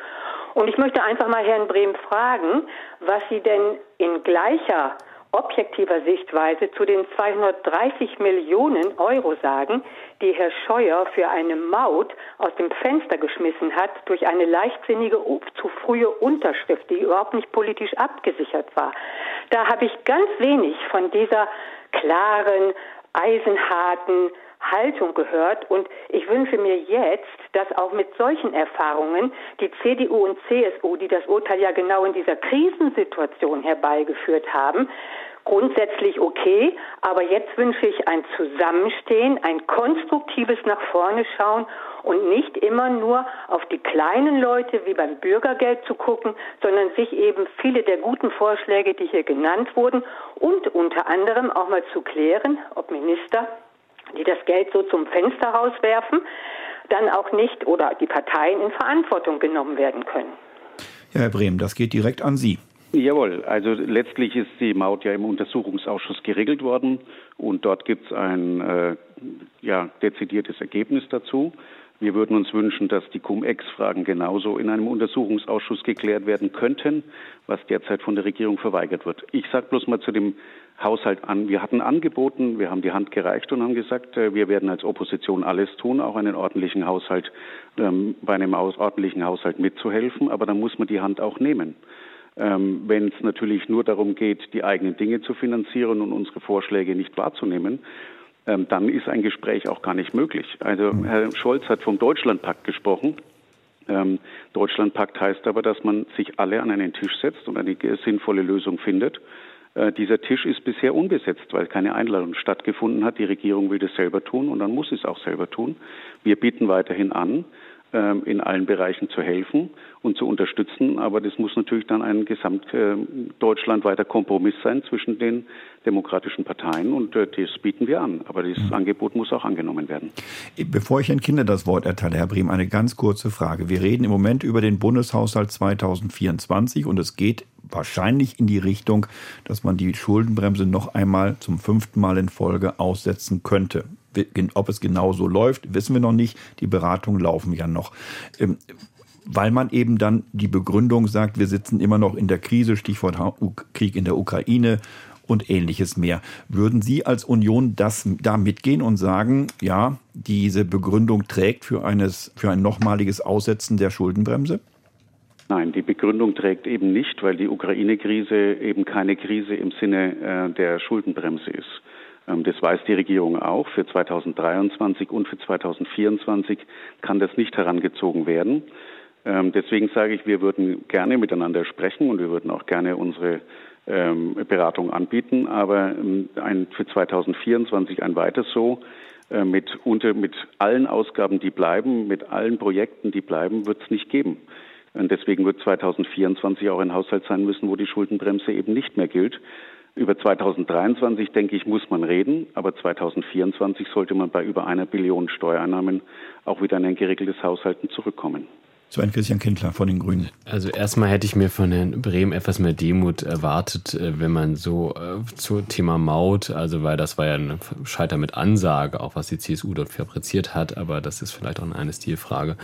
Und ich möchte einfach mal Herrn Brehm fragen, was Sie denn in gleicher objektiver Sichtweise zu den 230 Millionen Euro sagen, die Herr Scheuer für eine Maut aus dem Fenster geschmissen hat durch eine leichtsinnige, zu frühe Unterschrift, die überhaupt nicht politisch abgesichert war. Da habe ich ganz wenig von dieser klaren, eisenharten, Haltung gehört. Und ich wünsche mir jetzt, dass auch mit solchen Erfahrungen die CDU und CSU, die das Urteil ja genau in dieser Krisensituation herbeigeführt haben, grundsätzlich okay, aber jetzt wünsche ich ein Zusammenstehen, ein konstruktives nach vorne schauen und nicht immer nur auf die kleinen Leute wie beim Bürgergeld zu gucken, sondern sich eben viele der guten Vorschläge, die hier genannt wurden und unter anderem auch mal zu klären, ob Minister die das Geld so zum Fenster rauswerfen, dann auch nicht oder die Parteien in Verantwortung genommen werden können. Ja, Herr Brehm, das geht direkt an Sie. Jawohl, also letztlich ist die Maut ja im Untersuchungsausschuss geregelt worden und dort gibt es ein äh, ja, dezidiertes Ergebnis dazu. Wir würden uns wünschen, dass die Cum-Ex-Fragen genauso in einem Untersuchungsausschuss geklärt werden könnten, was derzeit von der Regierung verweigert wird. Ich sage bloß mal zu dem Haushalt an. Wir hatten angeboten, wir haben die Hand gereicht und haben gesagt, äh, wir werden als Opposition alles tun, auch einen ordentlichen Haushalt, ähm, bei einem ordentlichen Haushalt mitzuhelfen, aber dann muss man die Hand auch nehmen. Ähm, Wenn es natürlich nur darum geht, die eigenen Dinge zu finanzieren und unsere Vorschläge nicht wahrzunehmen, dann ist ein Gespräch auch gar nicht möglich. Also Herr Scholz hat vom Deutschlandpakt gesprochen. Ähm, Deutschlandpakt heißt aber, dass man sich alle an einen Tisch setzt und eine sinnvolle Lösung findet. Äh, dieser Tisch ist bisher unbesetzt, weil keine Einladung stattgefunden hat. Die Regierung will das selber tun und dann muss es auch selber tun. Wir bieten weiterhin an, ähm, in allen Bereichen zu helfen und zu unterstützen. Aber das muss natürlich dann ein gesamt äh, deutschlandweiter Kompromiss sein zwischen den demokratischen Parteien und äh, das bieten wir an. Aber dieses mhm. Angebot muss auch angenommen werden. Bevor ich Herrn Kinder das Wort erteile, Herr Brehm, eine ganz kurze Frage. Wir reden im Moment über den Bundeshaushalt 2024 und es geht wahrscheinlich in die Richtung, dass man die Schuldenbremse noch einmal zum fünften Mal in Folge aussetzen könnte. Ob es genau so läuft, wissen wir noch nicht. Die Beratungen laufen ja noch. Ähm, weil man eben dann die Begründung sagt, wir sitzen immer noch in der Krise, Stichwort Krieg in der Ukraine und ähnliches mehr. Würden Sie als Union das da mitgehen und sagen, ja, diese Begründung trägt für, eines, für ein nochmaliges Aussetzen der Schuldenbremse? Nein, die Begründung trägt eben nicht, weil die Ukraine-Krise eben keine Krise im Sinne äh, der Schuldenbremse ist. Ähm, das weiß die Regierung auch. Für 2023 und für 2024 kann das nicht herangezogen werden. Ähm, deswegen sage ich, wir würden gerne miteinander sprechen und wir würden auch gerne unsere ähm, Beratung anbieten. Aber für 2024 ein weiteres so äh, mit, unter, mit allen Ausgaben, die bleiben, mit allen Projekten, die bleiben, wird es nicht geben. Und deswegen wird 2024 auch ein Haushalt sein müssen, wo die Schuldenbremse eben nicht mehr gilt. Über 2023, denke ich, muss man reden, aber 2024 sollte man bei über einer Billion Steuereinnahmen auch wieder in ein geregeltes Haushalten zurückkommen. Sven Christian Kindler von den Grünen. Also erstmal hätte ich mir von Herrn Brehm etwas mehr Demut erwartet, äh, wenn man so äh, zum Thema Maut, also weil das war ja ein Scheiter mit Ansage, auch was die CSU dort fabriziert hat, aber das ist vielleicht auch eine Stilfrage.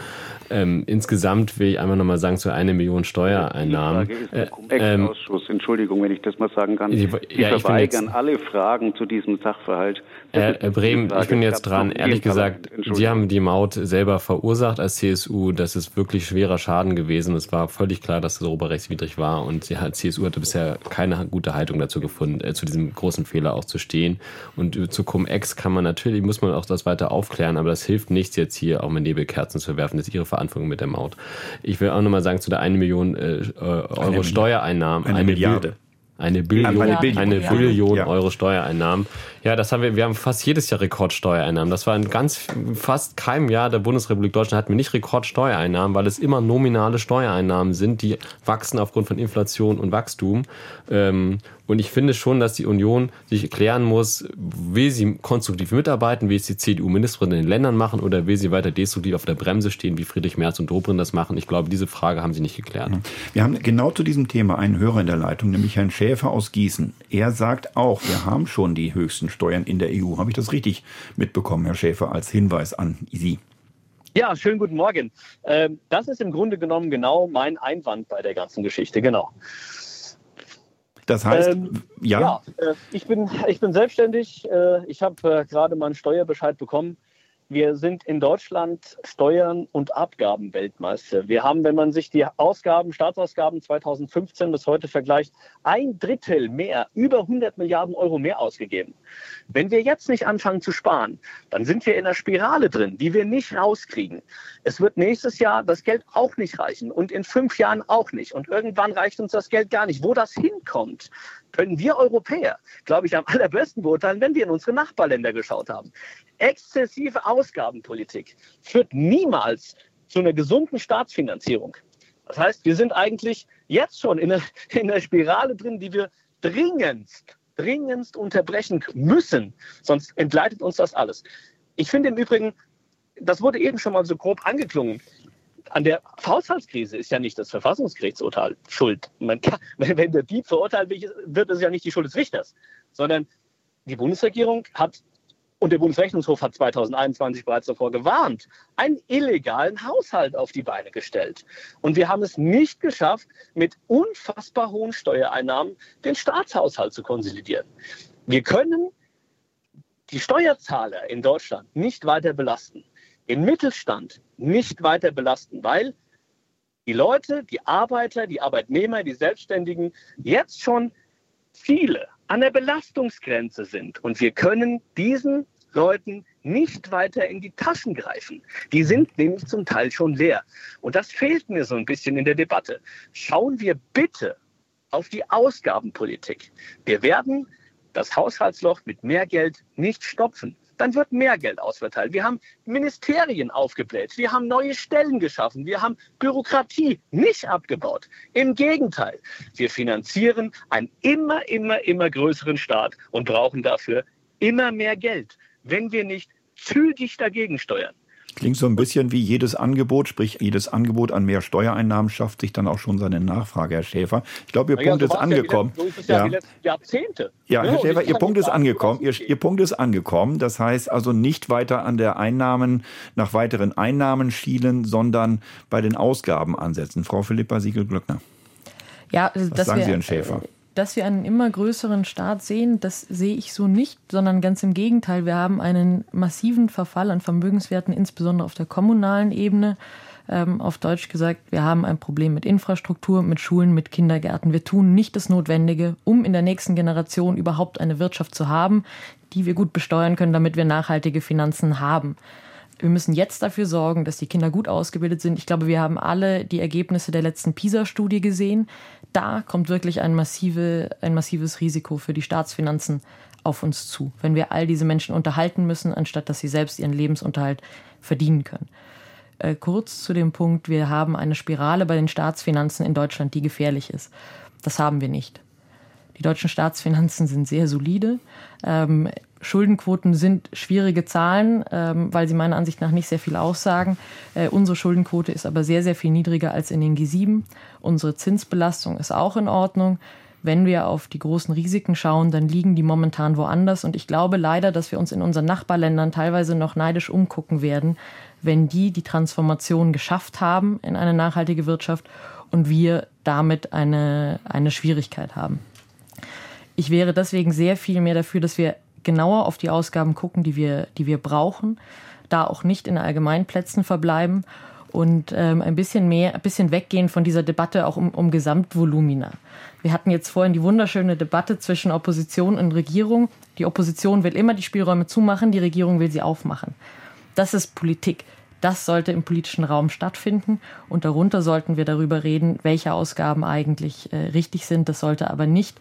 Ähm, insgesamt will ich einmal nochmal sagen, zu einer Million Steuereinnahmen. Die Frage ist der äh, ähm. Entschuldigung, wenn ich das mal sagen kann. Die, die ja, verweigern alle Fragen zu diesem Sachverhalt. Herr äh, Brehm, ich bin jetzt dran. Ehrlich gesagt, Sie haben die Maut selber verursacht als CSU. Das ist wirklich schwerer Schaden gewesen. Es war völlig klar, dass das europarechtswidrig war und die CSU hatte bisher keine gute Haltung dazu gefunden, äh, zu diesem großen Fehler auch zu stehen. Und zu Cum-Ex kann man natürlich, muss man auch das weiter aufklären, aber das hilft nichts jetzt hier auch mit Nebelkerzen zu werfen. Das ist ihre Verantwortung mit der Maut. Ich will auch nochmal sagen, zu der 1 Million äh, äh Euro eine, Steuereinnahmen. Eine, eine Milliarde. Eine Billion, eine Billion, eine Billion ja. Euro Steuereinnahmen. Ja, das haben wir, wir haben fast jedes Jahr Rekordsteuereinnahmen. Das war in ganz, fast keinem Jahr der Bundesrepublik Deutschland hatten wir nicht Rekordsteuereinnahmen, weil es immer nominale Steuereinnahmen sind, die wachsen aufgrund von Inflation und Wachstum. Ähm, und ich finde schon, dass die Union sich klären muss, will sie konstruktiv mitarbeiten, will es die CDU-Ministerin in den Ländern machen oder will sie weiter destruktiv auf der Bremse stehen, wie Friedrich Merz und Dobrindt das machen. Ich glaube, diese Frage haben sie nicht geklärt. Wir haben genau zu diesem Thema einen Hörer in der Leitung, nämlich Herrn Schäfer aus Gießen. Er sagt auch, wir haben schon die höchsten Steuern in der EU. Habe ich das richtig mitbekommen, Herr Schäfer, als Hinweis an Sie? Ja, schönen guten Morgen. Ähm, das ist im Grunde genommen genau mein Einwand bei der ganzen Geschichte, genau. Das heißt, ähm, ja. ja äh, ich, bin, ich bin selbstständig. Äh, ich habe äh, gerade meinen Steuerbescheid bekommen. Wir sind in Deutschland Steuern- und Abgabenweltmeister. Wir haben, wenn man sich die Ausgaben, Staatsausgaben 2015 bis heute vergleicht, ein Drittel mehr, über 100 Milliarden Euro mehr ausgegeben. Wenn wir jetzt nicht anfangen zu sparen, dann sind wir in einer Spirale drin, die wir nicht rauskriegen. Es wird nächstes Jahr das Geld auch nicht reichen und in fünf Jahren auch nicht. Und irgendwann reicht uns das Geld gar nicht. Wo das hinkommt, können wir Europäer, glaube ich, am *laughs* allerbesten beurteilen, wenn wir in unsere Nachbarländer geschaut haben. Exzessive Ausgabenpolitik führt niemals zu einer gesunden Staatsfinanzierung. Das heißt, wir sind eigentlich jetzt schon in einer, *laughs* in einer Spirale drin, die wir dringendst, dringendst unterbrechen müssen. Sonst entgleitet uns das alles. Ich finde im Übrigen, das wurde eben schon mal so grob angeklungen an der Haushaltskrise ist ja nicht das Verfassungsgerichtsurteil schuld. Kann, *laughs* wenn der Dieb verurteilt wird, ist ja nicht die Schuld des Richters, sondern die Bundesregierung hat und der Bundesrechnungshof hat 2021 bereits davor gewarnt, einen illegalen Haushalt auf die Beine gestellt. Und wir haben es nicht geschafft, mit unfassbar hohen Steuereinnahmen den Staatshaushalt zu konsolidieren. Wir können die Steuerzahler in Deutschland nicht weiter belasten den Mittelstand nicht weiter belasten, weil die Leute, die Arbeiter, die Arbeitnehmer, die Selbstständigen jetzt schon viele an der Belastungsgrenze sind. Und wir können diesen Leuten nicht weiter in die Taschen greifen. Die sind nämlich zum Teil schon leer. Und das fehlt mir so ein bisschen in der Debatte. Schauen wir bitte auf die Ausgabenpolitik. Wir werden das Haushaltsloch mit mehr Geld nicht stopfen dann wird mehr Geld ausverteilt. Wir haben Ministerien aufgebläht, wir haben neue Stellen geschaffen, wir haben Bürokratie nicht abgebaut. Im Gegenteil, wir finanzieren einen immer, immer, immer größeren Staat und brauchen dafür immer mehr Geld, wenn wir nicht zügig dagegen steuern. Klingt so ein bisschen wie jedes Angebot, sprich jedes Angebot an mehr Steuereinnahmen schafft sich dann auch schon seine Nachfrage, Herr Schäfer. Ich glaube, Ihr ja, Punkt so ist angekommen. Ja, so ist es ja, ja. Jahrzehnte. Ja, Herr Schäfer, Ihr Punkt ist angekommen. Ihr, Ihr, Punkt ist angekommen. Das heißt also nicht weiter an der Einnahmen nach weiteren Einnahmen schielen, sondern bei den Ausgaben ansetzen. Frau Philippa Siegel-Glöckner. Ja, Was sagen wir, Sie, Herrn Schäfer? Dass wir einen immer größeren Staat sehen, das sehe ich so nicht, sondern ganz im Gegenteil. Wir haben einen massiven Verfall an Vermögenswerten, insbesondere auf der kommunalen Ebene. Ähm, auf Deutsch gesagt, wir haben ein Problem mit Infrastruktur, mit Schulen, mit Kindergärten. Wir tun nicht das Notwendige, um in der nächsten Generation überhaupt eine Wirtschaft zu haben, die wir gut besteuern können, damit wir nachhaltige Finanzen haben. Wir müssen jetzt dafür sorgen, dass die Kinder gut ausgebildet sind. Ich glaube, wir haben alle die Ergebnisse der letzten PISA-Studie gesehen. Da kommt wirklich ein, massive, ein massives Risiko für die Staatsfinanzen auf uns zu, wenn wir all diese Menschen unterhalten müssen, anstatt dass sie selbst ihren Lebensunterhalt verdienen können. Äh, kurz zu dem Punkt, wir haben eine Spirale bei den Staatsfinanzen in Deutschland, die gefährlich ist. Das haben wir nicht. Die deutschen Staatsfinanzen sind sehr solide. Ähm, Schuldenquoten sind schwierige Zahlen, ähm, weil sie meiner Ansicht nach nicht sehr viel aussagen. Äh, unsere Schuldenquote ist aber sehr, sehr viel niedriger als in den G7. Unsere Zinsbelastung ist auch in Ordnung. Wenn wir auf die großen Risiken schauen, dann liegen die momentan woanders. Und ich glaube leider, dass wir uns in unseren Nachbarländern teilweise noch neidisch umgucken werden, wenn die die Transformation geschafft haben in eine nachhaltige Wirtschaft und wir damit eine, eine Schwierigkeit haben. Ich wäre deswegen sehr viel mehr dafür, dass wir genauer auf die Ausgaben gucken, die wir, die wir brauchen, da auch nicht in Allgemeinplätzen verbleiben und ähm, ein bisschen mehr, ein bisschen weggehen von dieser Debatte auch um, um Gesamtvolumina. Wir hatten jetzt vorhin die wunderschöne Debatte zwischen Opposition und Regierung. Die Opposition will immer die Spielräume zumachen, die Regierung will sie aufmachen. Das ist Politik. Das sollte im politischen Raum stattfinden und darunter sollten wir darüber reden, welche Ausgaben eigentlich äh, richtig sind. Das sollte aber nicht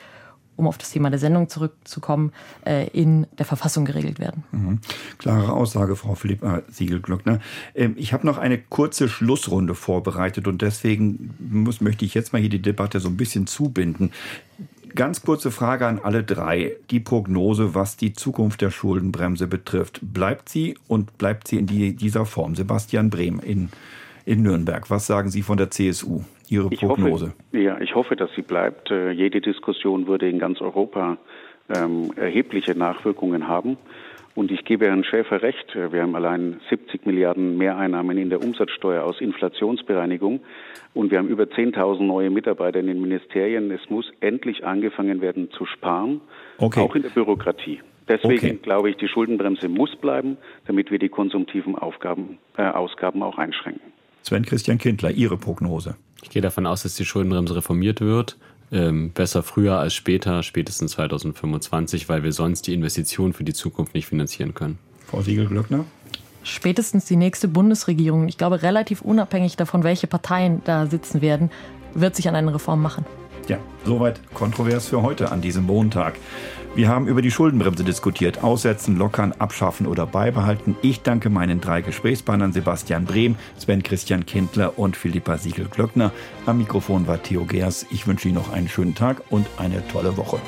um auf das Thema der Sendung zurückzukommen, äh, in der Verfassung geregelt werden. Mhm. Klare Aussage, Frau Philippa Siegelglöckner. Ähm, ich habe noch eine kurze Schlussrunde vorbereitet und deswegen muss, möchte ich jetzt mal hier die Debatte so ein bisschen zubinden. Ganz kurze Frage an alle drei. Die Prognose, was die Zukunft der Schuldenbremse betrifft. Bleibt sie und bleibt sie in die, dieser Form? Sebastian Brehm in, in Nürnberg. Was sagen Sie von der CSU? Ihre ich Prognose? Hoffe, ja, ich hoffe, dass sie bleibt. Äh, jede Diskussion würde in ganz Europa ähm, erhebliche Nachwirkungen haben. Und ich gebe Herrn Schäfer recht, wir haben allein 70 Milliarden Mehreinnahmen in der Umsatzsteuer aus Inflationsbereinigung und wir haben über 10.000 neue Mitarbeiter in den Ministerien. Es muss endlich angefangen werden zu sparen, okay. auch in der Bürokratie. Deswegen okay. glaube ich, die Schuldenbremse muss bleiben, damit wir die konsumtiven Aufgaben, äh, Ausgaben auch einschränken. Sven Christian Kindler, Ihre Prognose. Ich gehe davon aus, dass die Schuldenbremse reformiert wird. Ähm, besser früher als später, spätestens 2025, weil wir sonst die Investitionen für die Zukunft nicht finanzieren können. Frau Siegel-Glöckner? Spätestens die nächste Bundesregierung, ich glaube relativ unabhängig davon, welche Parteien da sitzen werden, wird sich an eine Reform machen. Ja, soweit kontrovers für heute an diesem Montag. Wir haben über die Schuldenbremse diskutiert. Aussetzen, lockern, abschaffen oder beibehalten. Ich danke meinen drei Gesprächspartnern Sebastian Brehm, Sven Christian Kindler und Philippa Siegel-Glöckner. Am Mikrofon war Theo Geers. Ich wünsche Ihnen noch einen schönen Tag und eine tolle Woche.